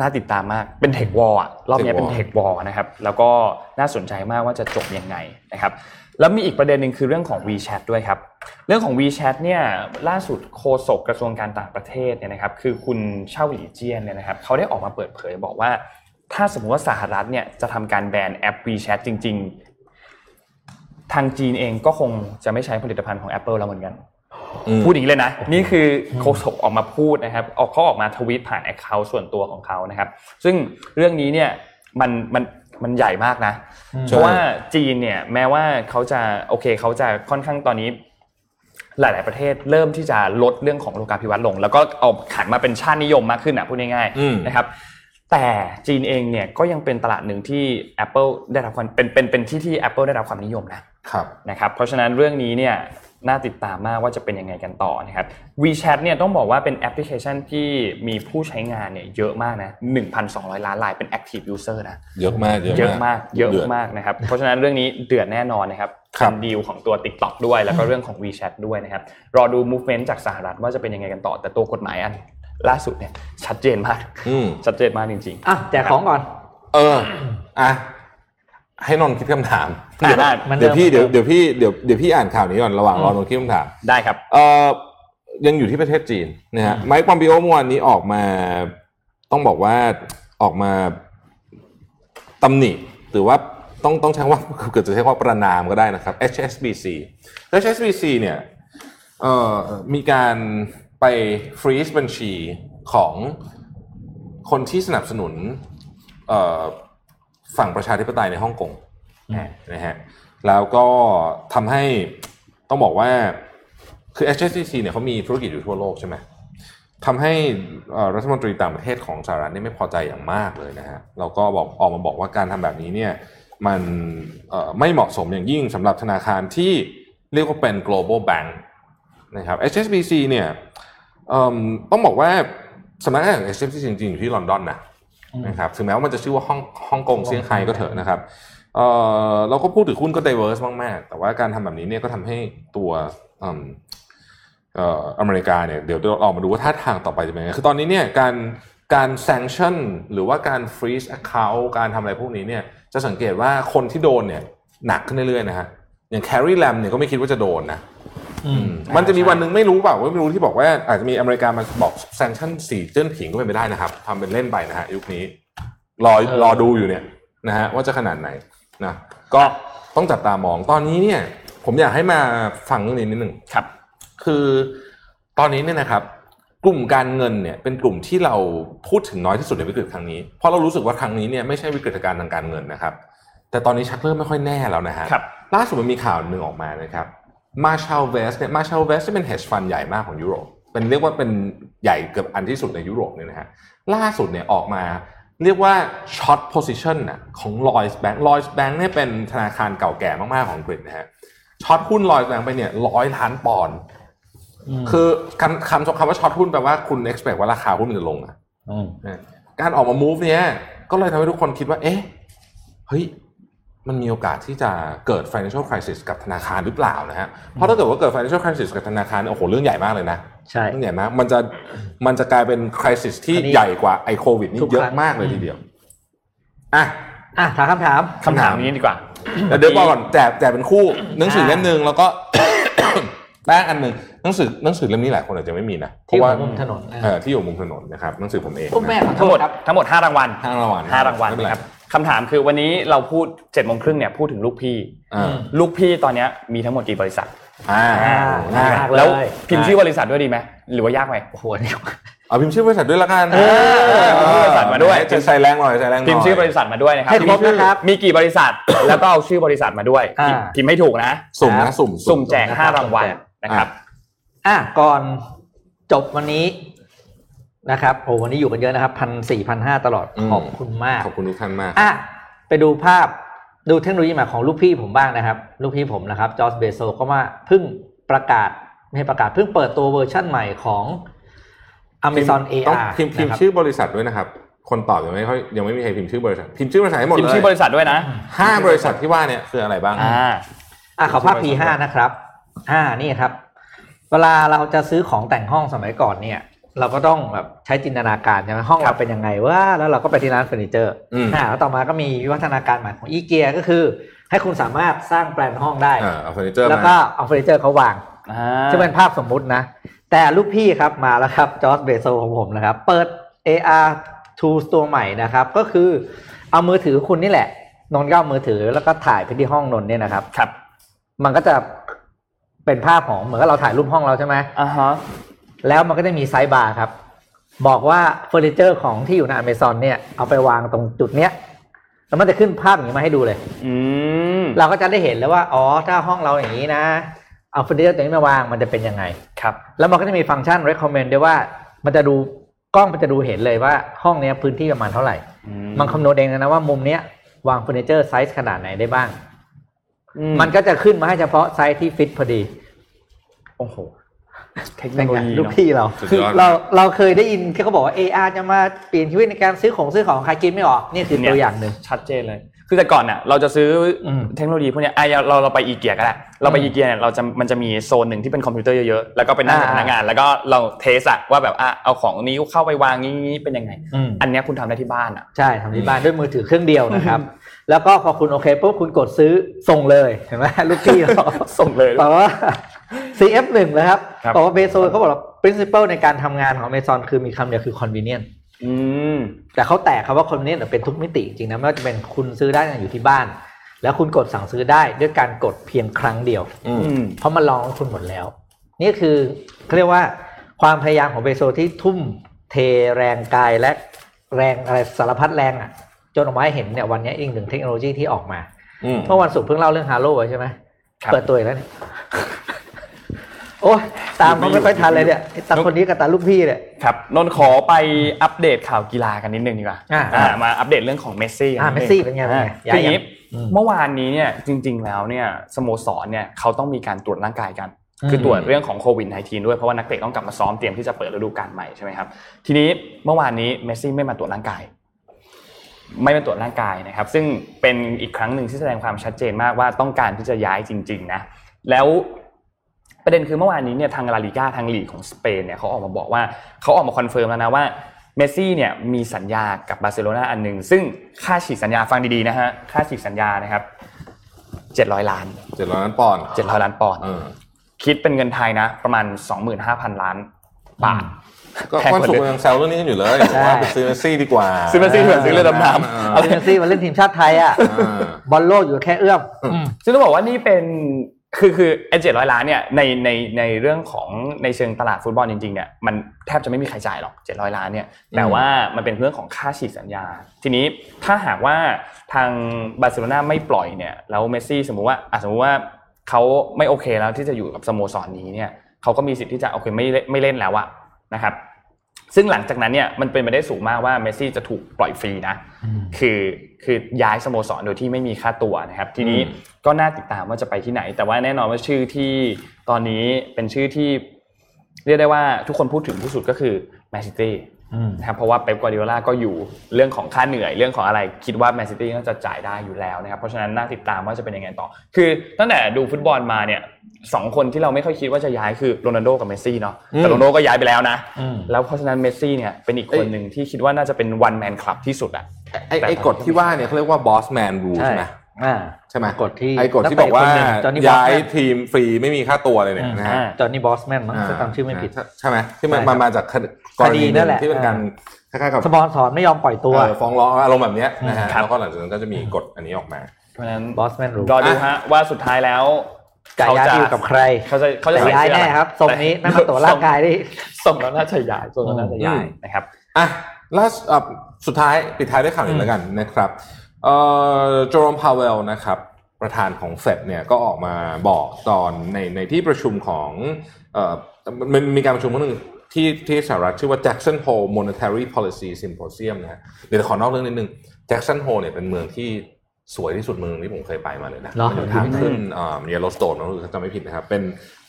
น่าติดตามมากเป็น tech war อะรอบนี้เป็น tech war นะครับ แล้วก็น่าสนใจมากว่าจะจบยังไงนะครับแล้วมีอีกประเด็นหนึ่งคือเรื่องของ WeChat ด้วยครับ เรื่องของ WeChat เนี่ยล่าสุดโฆษกกระทรวงการต่างประเทศเนี่ยนะครับ คือคุณจ้าวลี่เจียนเนี่ยนะครับเขาได้ออกมาเปิดเผยบอกว่า ถ้าสมมติว่าสหรัฐเนี่ยจะทำการแบนแอป WeChat จริง ๆ ทางจีนเองก็คงจะไม่ใช้ผลิตภัณฑ์ของ Apple แล้วเหมือนกันอืมพูดอย่างนี้เลยนะ นี่คือโฆษกออกมาพูดนะครับออกเขาออกมาทวีตผ่านแอคเคาท์ส่วนตัวของเขานะครับ ซึ่งเรื่องนี้เนี่ยมันมันมันใหญ่มากนะ เพราะว่าจีนเนี่ยแม้ว่าเขาจะโอเคเขาจะค่อนข้างตอนนี้ หลาย ๆ ประเทศเริ่มที่จะลดเรื่องของโลกาภิวัตน์ลง แล้วก็เอาขันมาเป็นชาตินิยมมากขึ้นนะพูดง่ายอืมๆนะครับ แต่จีนเองเนี่ยก็ยังเป็นตลาดหนึ่งที่ Apple ได้รับความเป็นเป็นเป็นที่ที่ Apple ได้รับความนิยมนะครับนะครับเพราะฉะนั้นเรื่องนี้เนี่ยน่าติดตามมากว่าจะเป็นยังไงกันต่อนะครับ WeChat เนี่ยต้องบอกว่าเป็นแอปพลิเคชันที่มีผู้ใช้งานเนี่ยเยอะมากนะ1,200 ล้านรายเป็น Active User นะเยอะมากเยอะมากเยอะดืดมากนะครับเพราะฉะนั้นเรื่องนี้เดือดแน่นอนนะครับครับเป็นดีลของตัว TikTok ด้วยแล้วก็เรื่องของ WeChat ด้วยนะครับรอดู movement จากสหรัฐว่าจะเป็นยังไงกันต่อแต่ตัวกฎหมายอัน ล่าสุดเนี่ยชัดเจนมากอืมชัดเจนมากจริงอะแจกของก่อน เอออะให้นนท์คิดคำถามอะได้มันเดี๋ยวพี่เริ่เดี๋ยวมเดี๋ยวพี่เดี๋ยวเดี๋ยวพี่อ่านข่าวนี้ก่อนระหว่างรออืมนนท์คิดคำถามๆได้ครับ เออยังอยู่ที่ประเทศจีนนะฮะไมค์ปอมปิโอเมื่อวานนี้ออกมา ต้องบอกว่าออกมาตำหนิหรือว่าต้องต้องใช้ว่าเกิดจะใช้ว่าประนามก็ได้นะครับ HSBC HSBC เนี่ยเอ่อมีการ ไปฟรีซบัญชีของคนที่สนับสนุนเอ่อฝั่งประชาธิปไตยในฮ่องกงนะฮะแล้วก็ทำให้ต้องบอกว่าคือ HSBC เนี่ยเขามีธุรกิจอยู่ทั่วโลกใช่ไหมทำให้เอ่อรัฐมนตรีต่างประเทศของสหรัฐเนี่ยไม่พอใจอย่างมากเลยนะฮะแล้วก็บอกออกมาบอกว่าการทำแบบนี้เนี่ยมันเอ่อไม่เหมาะสมอย่างยิ่งสำหรับธนาคารที่เรียกว่าเป็น global bank นะครับ HSBC เนี่ยเอิ่ม ต้องบอกว่าสำนักงานของ HSBC จริงๆอยู่ที่ลอนดอนนะนะครับถึงแม้ว่ามันจะชื่อว่าฮ่องฮ่องกงเซี่ยงไฮ้ก็เถอะนะครับเอ่อเราก็พูดถึงหุ้นก็ diverse มากๆ แต่ว่าการทำแบบนี้เนี่ยก็ทำให้ตัวอืมเอ่ออเมริกาเนี่ยเดี๋ยวเราออกมาดูว่าท่าทางต่อไปจะเป็นยังไงคือตอนนี้เนี่ยการการ sanction หรือว่าการ freeze account การทำอะไรพวกนี้เนี่ยจะสังเกตว่าคนที่โดนเนี่ยหนักขึ้นเรื่อยๆนะฮะอย่าง Carrie Lam เนี่ยก็ไม่คิดว่าจะโดนนะอื มมันจะมีวันหนึ่งไม่รู้เปล่าว่าไม่รู้ที่บอกว่าอาจจะมีอเมริกามาบอกแซงชั่นสี่เจิ้นผิงก็เป็นไปได้นะครับทำเป็นเล่นไปนะฮะยุคนี้รอเออรอดูอยู่เนี่ยนะฮะว่าจะขนาดไหนนะก็ต้องจับตามองตอนนี้เนี่ย ผมอยากให้มาฟังเรื่องนี้นิดหนึ่งครับ คือตอนนี้เนี่ยนะครับ กลุ่มการเงินเนี่ยเป็นกลุ่มที่เราพูดถึงน้อยที่สุดในวิกฤตครั้งนี้เพราะเรารู้สึกว่าครั้งนี้เนี่ยไม่ใช่วิกฤตการณ์ทางการเงินนะครับ แต่ตอนนี้ชักเริ่มไม่ค่อยแน่แล้วนะฮะครับล่าสุดมันมีข่าวหนึ่งออกมานะครับ มาชาลเวสเนี่ยมาชาลเวสเป็น hedge fund ใหญ่มากของยุโรปเป็นเรียกว่าเป็นใหญ่เกือบอันที่สุดในยุโรปเนี่ยนะฮะล่าสุดเนี่ยออกมาเรียกว่า short position นะของ Lloyds Bank Lloyds Bank เนี่ยเป็นธนาคารเก่าแก่มาก ๆ ของอังกฤษนะฮะช็อตหุ้น Lloyds Bank ไปเนี่ยร้อยล้านปอนด์มคือคำคำคำว่าช็อตหุ้นแปลว่าคุณ expect ว่าราคาหุ้นมันจะลงอะมนะการออกมา move เนี้ยก็เลยทำให้ทุกคนคิดว่า เอ๊ะเฮ้ย มันมีโอกาสที่จะเกิด financial crisis กับธนาคารหรือเปล่านะฮะ เพราะถ้าเกิดว่าเกิด financial crisis กับธนาคารเนี่ยโอ้โหเรื่องใหญ่มากเลยนะใช่เรื่องใหญ่มากมันจะมันจะกลายเป็น crisis ที่อันนี้ใหญ่กว่าไอโควิดนี่ทุกเยครั้อะงมากเลยทีเดียวอะอะถามคำถามคำถามนี้ดีกว่าแต่เดี๋ยวบอกก่อนแจกแจกเป็นคู่หนังสือเล่มหนึ่งแล้วก็แป้งอันหนึ่งหนังสือหนังสือเล่มนี้หลายคนอาจจะไม่มีนะเพที่ราะว่าหัวมุมถนนเออที่อยู่มุมถนนนะครับหนังสือผมเองโอ้แม่นะขอโททั้งหมษดครับทั้งหมด5รางวัลห้ารางวัลห้ารางวัลไม่เป็นไรนะครับ คำถามคือวันนี้เราพูด7จ็ดโมงครึ่งเนี่ยพูดถึงลูกพี่อ่าลูกพี่ตอนเนี้ยมีทั้งหมดกี่บริษัทอ่าอ่าง่ายมากเลยแล้วพิมพ์ชื่อบริษัทด้วยดีไหมหรือว่ายากไหมโอ้โหนี่เอาพิมพ์ชื่อบริษัทด้วยละกันเออพิมพ์ชื่อบริษัทมาด้วยจะใส่แรงหน่อยใส่แรงหน่อยพิมพ์ชื่อบริษัทมาด้วยนะครับให้ครบนะครับมีกี่บริษัทแล้วก็เอาชื่อบริษัทมาด้วยอ่าพิมพ์ให้ถูกนะสุ่มนะสุ่มสุ่มแจกสุ่มห้ารางวัลนะครับอะก่อนจบวันนี้ นะครับโอ้วันนี้อยู่กันเยอะนะครับพันสี่พันห้าตลอดอืมขอบคุณมากขอบคุณทุกท่านมากอะไปดูภาพดูเทคโนโลยีใหม่ของลูกพี่ผมบ้างนะครับ ลูกพี่ผมนะครับจอร์จเบโซก็มาเพิ่งประกาศไม่ใช่ประกาศเพิ่งเปิดตัวเวอร์ชั่นใหม่ของ Amazon ต้อง AR พิมพ์พิมพ์นะครับชื่อบริษัทด้วยนะครับ คนตอบยังไม่ค่อยยังไม่มีใครพิมพ์ชื่อบริษัท พิมพ์ชื่อบริษัทให้หมดพิมเลพ์ยชื่อบริษัทด้วยนะห้าบริษัทที่ว่าเนี่ยคืออะไรบ้างอ่าอะขอภาพ P5 นะครับ อ่านี่ครับ เวลาเราจะซื้อของแต่งห้องสมัยก่อนเนี่ย เราก็ต้องแบบใช้จินตนาการใช่ไหมห้องเราครับเป็นยังไงว่าแล้วเราก็ไปที่ร้านเฟอร์นิเจอร์อืมอ่าแล้วต่อมาก็มีวิวัฒนาการใหม่ของอีเกียก็คือ ให้คุณสามารถสร้างแปลนห้องได้อ่าเอาเฟอร์นิเจอร์แล้วมาก็เอาเฟอร์นิเจอร์เขาวางอ่าซึ่งเป็นภาพสมมุตินะ แต่ลูกพี่ครับมาแล้วครับเจฟฟ์ เบโซของผมนะครับ เปิด AR Tools ตัวใหม่นะครับ ก็คือเอามือถือคุณนี่แหละ นนท์ก็เอามือถือแล้วก็ถ่ายไปที่ห้องนนท์เนี่ยนะครับครับ มันก็จะเป็นภาพของเหมือนกับเราถ่ายรูปห้องเราใช่ไหมอ่าฮะ แล้วมันก็จะมี sidebar ครับ บอกว่าเฟอร์นิเจอร์ของที่อยู่ในอเมซอนเนี่ยเอาไปวางตรงจุดเนี้ยแล้วมันจะขึ้นภาพอย่างนี้มาให้ดูเลย อืมเราก็จะได้เห็นแล้วว่า อ๋อ ถ้าห้องเราอย่างนี้นะ เอาเฟอร์นิเจอร์ตัวนี้มาวางมันจะเป็นยังไง ครับ แล้วมันก็จะมีฟังก์ชัน recommend ด้วยว่า มันจะดูกล้องมันจะดูเห็นเลยว่าห้องเนี้ยพื้นที่ประมาณเท่าไหร่อืมันคำนวณเองนะว่ามุมเนี้ยวางเฟอร์นิเจอร์ไซส์ขนาดไหนได้บ้างอืมันก็จะขึ้นมาให้เฉพาะไซส์ที่ฟิตพอดี โอ้โห เทคโนเป็นโลไงยีลูกเนาะพี่เราสุดยอด เราเราเคยได้ยินที่เขาบอกว่า AR จะมาเปลี่ยนชีวิตในการซื้อของซื้อของใครคิดไม่ออกนี่คือตัวอย่างหนึ่งชัดเจนเลย คือแต่ก่อนน่ะเราจะซื้ออมเทคโนโลยีพวกเนี้ยอะเราเราไปอีเกียก็ได้เราไปอืมอีเกียเนี่ยเราจะมันจะมีโซนหนึ่งที่เป็นคอมพิวเตอร์เยอะๆแล้วก็ไปนั่งกับอ่าพนักงาน แล้วก็เรา test อะว่าแบบอะเอาของนี้เข้าไปวางนี้เป็นยังไงอืมอันเนี้ยคุณทำได้ที่บ้านอะใช่ทำที่บ้านด้วยมือถือเครื่องเดียวนะครับแล้วก็พอคุณโอเคปุ๊บคุณกดซื้อส่งเลยเห็นไหมลูกพี่เราส่งเลยแต่ว่า CF1 นะครับครับบอกว่าเบโซเขาบอกว่า principle ในการทำงานของ Amazon คือมีคำเดียวคือ convenient อืมแต่เขาแตกคำว่า convenient เป็นทุกมิติจริงๆนะไม่ว่าจะเป็นคุณซื้อได้อยู่ที่บ้าน แล้วคุณกดสั่งซื้อได้ด้วยการกดเพียงครั้งเดียวอืมอืมเพราะมันรองคุณหมดแล้ว นี่คือเขาเรียกว่าความพยายามของเบโซที่ทุ่มเทแรงกายและแรงอะไรสารพัดแรงอะ จนออกมาให้เห็นเนี่ยวันนี้อีกหนึ่งเทคโนโลยีที่ออกมาอืมเมื่อวันศุกร์เพิ่งเล่าเรื่องฮาโลไว้ใช่ไหมครับเปิดตัวอีกแล้วเนี่ย โอ้ยตามเขาไม่ค่อยทันเลยเนี่ยไอ้ตาคนนี้กับตาลูกพี่เนี่ยครับนนท์ขอไปอัปเดตข่าวกีฬากันนิดนึงดีกว่าอ่าอ่ามาอัปเดตเรื่องของเมสซี่อ่ากัเมดสงซี่เป็นไงเป็นไงอ่าย้ายคืออย่างนี้ยังอืมเมื่อวานนี้เนี่ยจริง ๆ แล้วเนี่ยสโมสรเนี่ยเขาต้องมีการตรวจร่างกายกันอืมคือตรวจเรื่องของโควิด -19 ด้วยเพราะว่านักเตะต้องกลับมาซ้อมเตรียมที่จะเปิดฤดูกาลใหม่ใช่ไหมครับทีนี้เมื่อวานนี้เมสซี่ไม่มาตรวจร่างกายไม่มาตรวจร่างกายนะครับ ซึ่งเป็นอีกครั้งหนึ่งที่แสดงความชัดเจนมากว่าต้องการที่จะย้ายจริง ๆ นะ แล้ว ประเด็นคือเมื่อวานนี้เนี่ยทางลาลิก้าทางลีกของสเปนเนี่ยเขาออกมาบอกว่าเขาออกมา confirm แล้วนะว่าเมสซี่เนี่ยมีสัญญากับบาร์เซโลนาอันหนึ่งซึ่งค่าฉีกสัญญาฟังดีๆนะฮะค่าฉีกสัญญานะครับเจ็ดร้อยล้านเจ็ดร้อยล้านปอนด์เจ็ดร้อยล้านปอนด์เออคิดเป็นเงินไทยนะ ประมาณสองหมื่นห้าพันล้านบาทก็แพงกวันว่าศุกเดิร์มยังแซวเรื่องนี้กันอยู่เลยใช่ว่าไปซื้อเมสซี่ดีกว่าซื้อเมสซี่เหมือนซื้อเรือดำน้ำอ่าเอาเมสซี่มาเล่นทีมชาติไทยอะอ่าบอลโลกอยู่แค่เอื้อมอืมซึ่งต้องบอกว่านี่เป็น คือคือไอ้เจ็ดร้อยล้านเนี่ยในในในเรื่องของในเชิงตลาดฟุตบอลจริงๆเนี่ยมันแทบจะไม่มีใครจ่ายหรอกเจ็ดร้อยล้านเนี่ยแต่ว่ามันเป็นเรื่องของค่าฉีกสัญญา ทีนี้ถ้าหากว่าทางบาร์เซโลนาไม่ปล่อยเนี่ยแล้วเมสซี่สมมุติว่าอะสมมุติว่าเขาไม่โอเคแล้วที่จะอยู่กับสโมสรนี้เนี่ยเขาก็มีสิทธิ์ที่จะโอเคไม่เล่นไม่เล่นแล้วอะนะครับ ซึ่งหลังจากนั้นเนี่ยมันเป็นไปได้สูงมากว่าเมสซี่จะถูกปล่อยฟรีนะ คือคือย้ายสโมสรโดยที่ไม่มีค่าตัวนะครับ ทีนี้อืมก็น่าติดตามว่าจะไปที่ไหน แต่ว่าแน่นอนว่าชื่อที่ตอนนี้เป็นชื่อที่ เรียกได้ว่าทุกคนพูดถึงที่สุดก็คือแมนซิตี้อืม นะครับเพราะว่าเป๊ปกัวร์ดิโอลาก็อยู่เรื่องของค่าเหนื่อยเรื่องของอะไรคิดว่าแมนซิตี้น่าจะจ่ายได้อยู่แล้วนะครับเพราะฉะนั้นน่าติดตามว่าจะเป็นยังไงต่อ คือตั้งแต่ดูฟุตบอลมาเนี่ยสองคนที่เราไม่ค่อยคิดว่าจะย้ายคือโรนัลโดกับเมสซี่เนาะแต่โรนัลโดก็ย้ายไปแล้วนะอืมแล้วเพราะฉะนั้นเมสซี่เนี่ยเป็นอีกคนหนึ่งที่คิดว่าน่าจะเป็น one-man club ที่สุดอะไอ้ไอ้กฎที่ว่าเนี่ยเขาเรียกว่าบอสแมนรูใช่ใช่ไหมอ่า ใช่ไหมกฎที่ไอ้กฎที่บอกว่าจอห์นนี่บอสย้ายแมนทีมฟรีไม่มีค่าตัวเลยเนี่ยนะฮะอ่าจอห์นนี่บอสแมนมั้งถ้าจำชื่อไม่ผิดาใช่ไหมที่มันใช่ครับมามาจากคดีกรณีคดีนั่นแหละที่เป็นการคล้ายๆกับสปอนสอนไม่ยอมปล่อยตัวเออฟ้องร้องอารมณ์แบบเนี้ยนะฮะครับแล้วก็หลังจากนั้นก็จะมีกฎอันนี้ออกมาเพราะฉะนั้นบอสแมนรู้รอดูฮะว่าสุดท้ายแล้วจะย้ายไปอยู่กับใครเขาจะเขาจะแต่ใส่ย้ายเสื้อแน่ครับทรงนี้นั่นมาตรวจร่างกายได้ส่งแล้วน่าจะย้ายส่งแล้วน่าจะย้ายอืมนะครับอะล่าสุดอะสุดท้ายปิดท้ายด้วยข่าวนี้แล้วกันนะครับเอ่อ เจอโรมพาวเวลนะครับประธานของเฟดเนี่ยก็ออกมาบอกตอนในในที่ประชุมของเอ่อมันมีการประชุมครั้งหนึ่งที่ที่สหรัฐชื่อว่า Jackson Hole Monetary Policy Symposium นะฮะเดี๋ยวขอนอกเรื่องนิดนึง Jackson Hole เนี่ยเป็นเมืองที่สวยที่สุดเมืองที่ผมเคยไปมาเลยนะเหรอมันอยู่ทางขึ้นเยลโลสโตนนะถ้าจำไม่ผิดนะครับ เป็น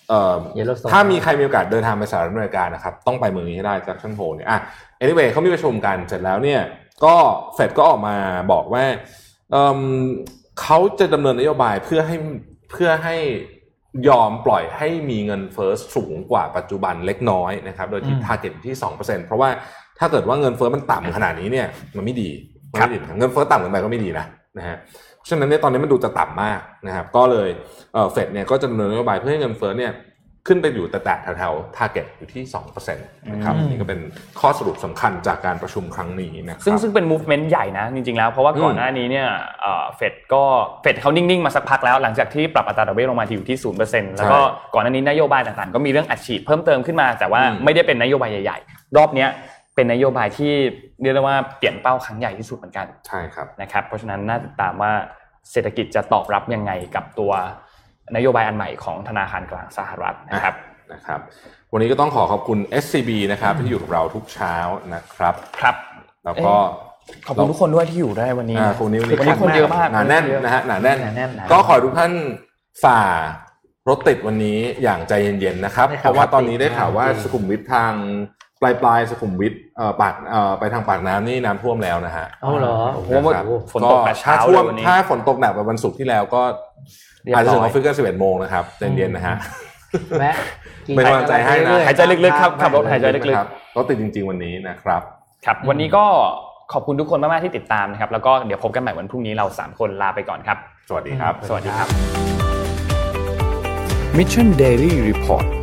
เอ่อ Yellowstone ถ้ามีใครมีโอกาสเดินทางไปสหรัฐอเมริกานะครับ ต้องไปเมืองนี้ให้ได้ Jackson Hole เนี่ยอะ anyway เขามีประชุมกันเสร็จแล้วเนี่ย ก็เฟดก็ออกมาบอกว่าเอิ่มเขาจะดำเนินนโยบายเพื่อให้เพื่อให้ยอมปล่อยให้มีเงินเฟ้อสูงกว่าปัจจุบันเล็กน้อยนะครับ โดยที่อืม target ที่ 2%เพราะว่าถ้าเกิดว่าเงินเฟ้อมันต่ำขนาดนี้เนี่ยมันไม่ดีมันไม่ดีเงินเฟ้อต่ำเกินไปก็ไม่ดีนะนะฮะเพราะฉะนั้นเนี่ยตอนนี้มันดูจะต่ำมากนะครับ ก็เลยเอ่อเฟดเนี่ยก็จะดำเนินนโยบายเพื่อให้เงินเฟ้อเนี่ย ขึ้นไปอยู่แต่แตะแถวๆ target อยู่ที่2%นะครับอืมนี่ก็เป็นข้อสรุปสำคัญจากการประชุมครั้งนี้นะครับซึ่งซึ่งเป็น movement ใหญ่นะ จริงๆแล้ว เพราะว่าก่อนอืมหน้านี้เนี่ยเฟดก็เฟดเขานิ่ง ๆ มาสักพักแล้ว หลังจากที่ปรับอัตราดอกเบี้ยลงมาที่อยู่ที่ 0%แล้วก็ก่อนหน้านี้นโยบายต่างๆ ก็มีเรื่องอัดฉีดเพิ่มเติมขึ้นมา แต่ว่าอืมไม่ได้เป็นนโยบายใหญ่ ๆ รอบเนี้ยเป็นนโยบายที่เรียกได้ว่าเปลี่ยนเป้าครั้งใหญ่ที่สุดเหมือนกันใช่ครับนะครับเพราะฉะนั้นน่าติดตามว่าเศรษฐกิจจะตอบรับยังไงกับตัว นโยบายอันใหม่ของธนาคารกลางสหรัฐนะครับนะครับ วันนี้ก็ต้องขอขอบคุณ SCB นะครับที่อยู่กับเราทุกเช้านะครับครับ แล้วก็ขอบคุณทุกคนด้วยที่อยู่ได้วันนี้อ่าคนนี้วันนี้วันนี้คนเยอะมากหนาแน่นคเยอะนะฮะหนาแน่นหนาแน่นก็ขอให้ทุกท่านฝ่ารถติดวันนี้อย่างใจเย็นๆนะครับใช่ครับเพราะว่าตอนนี้ได้ข่าวว่าจริงสุขุมวิททางปลายปลายๆสุขุมวิทเอ่อปากเอ่อไปทางปากน้ำนี่น้ำท่วมแล้วนะฮะเอาเหรอโอ้โหนะครับฝนตกแต่เช้าถ้าท่วมเลยวันนี้ถ้าฝนตกหนักแบบวันศุกร์ที่แล้วก็เรียบร้ อยอาจจะถึงออฟฟิศกันสิบเอ็ดโมงนะครับใจเย็นๆนะฮะแวะกินเป็นกำลังใจให้นะเรื่อยๆหายใจลึกๆครับขับรถหายใจลึกครับรถติดจริง ๆ วันนี้นะครับ ครับ วันนี้ก็ขอบคุณทุกคนมากๆที่ติดตามนะครับ แล้วก็เดี๋ยวพบกันใหม่วันพรุ่งนี้เรา 3 คนลาไปก่อนครับ สวัสดีครับ สวัสดีครับ Mission Daily Report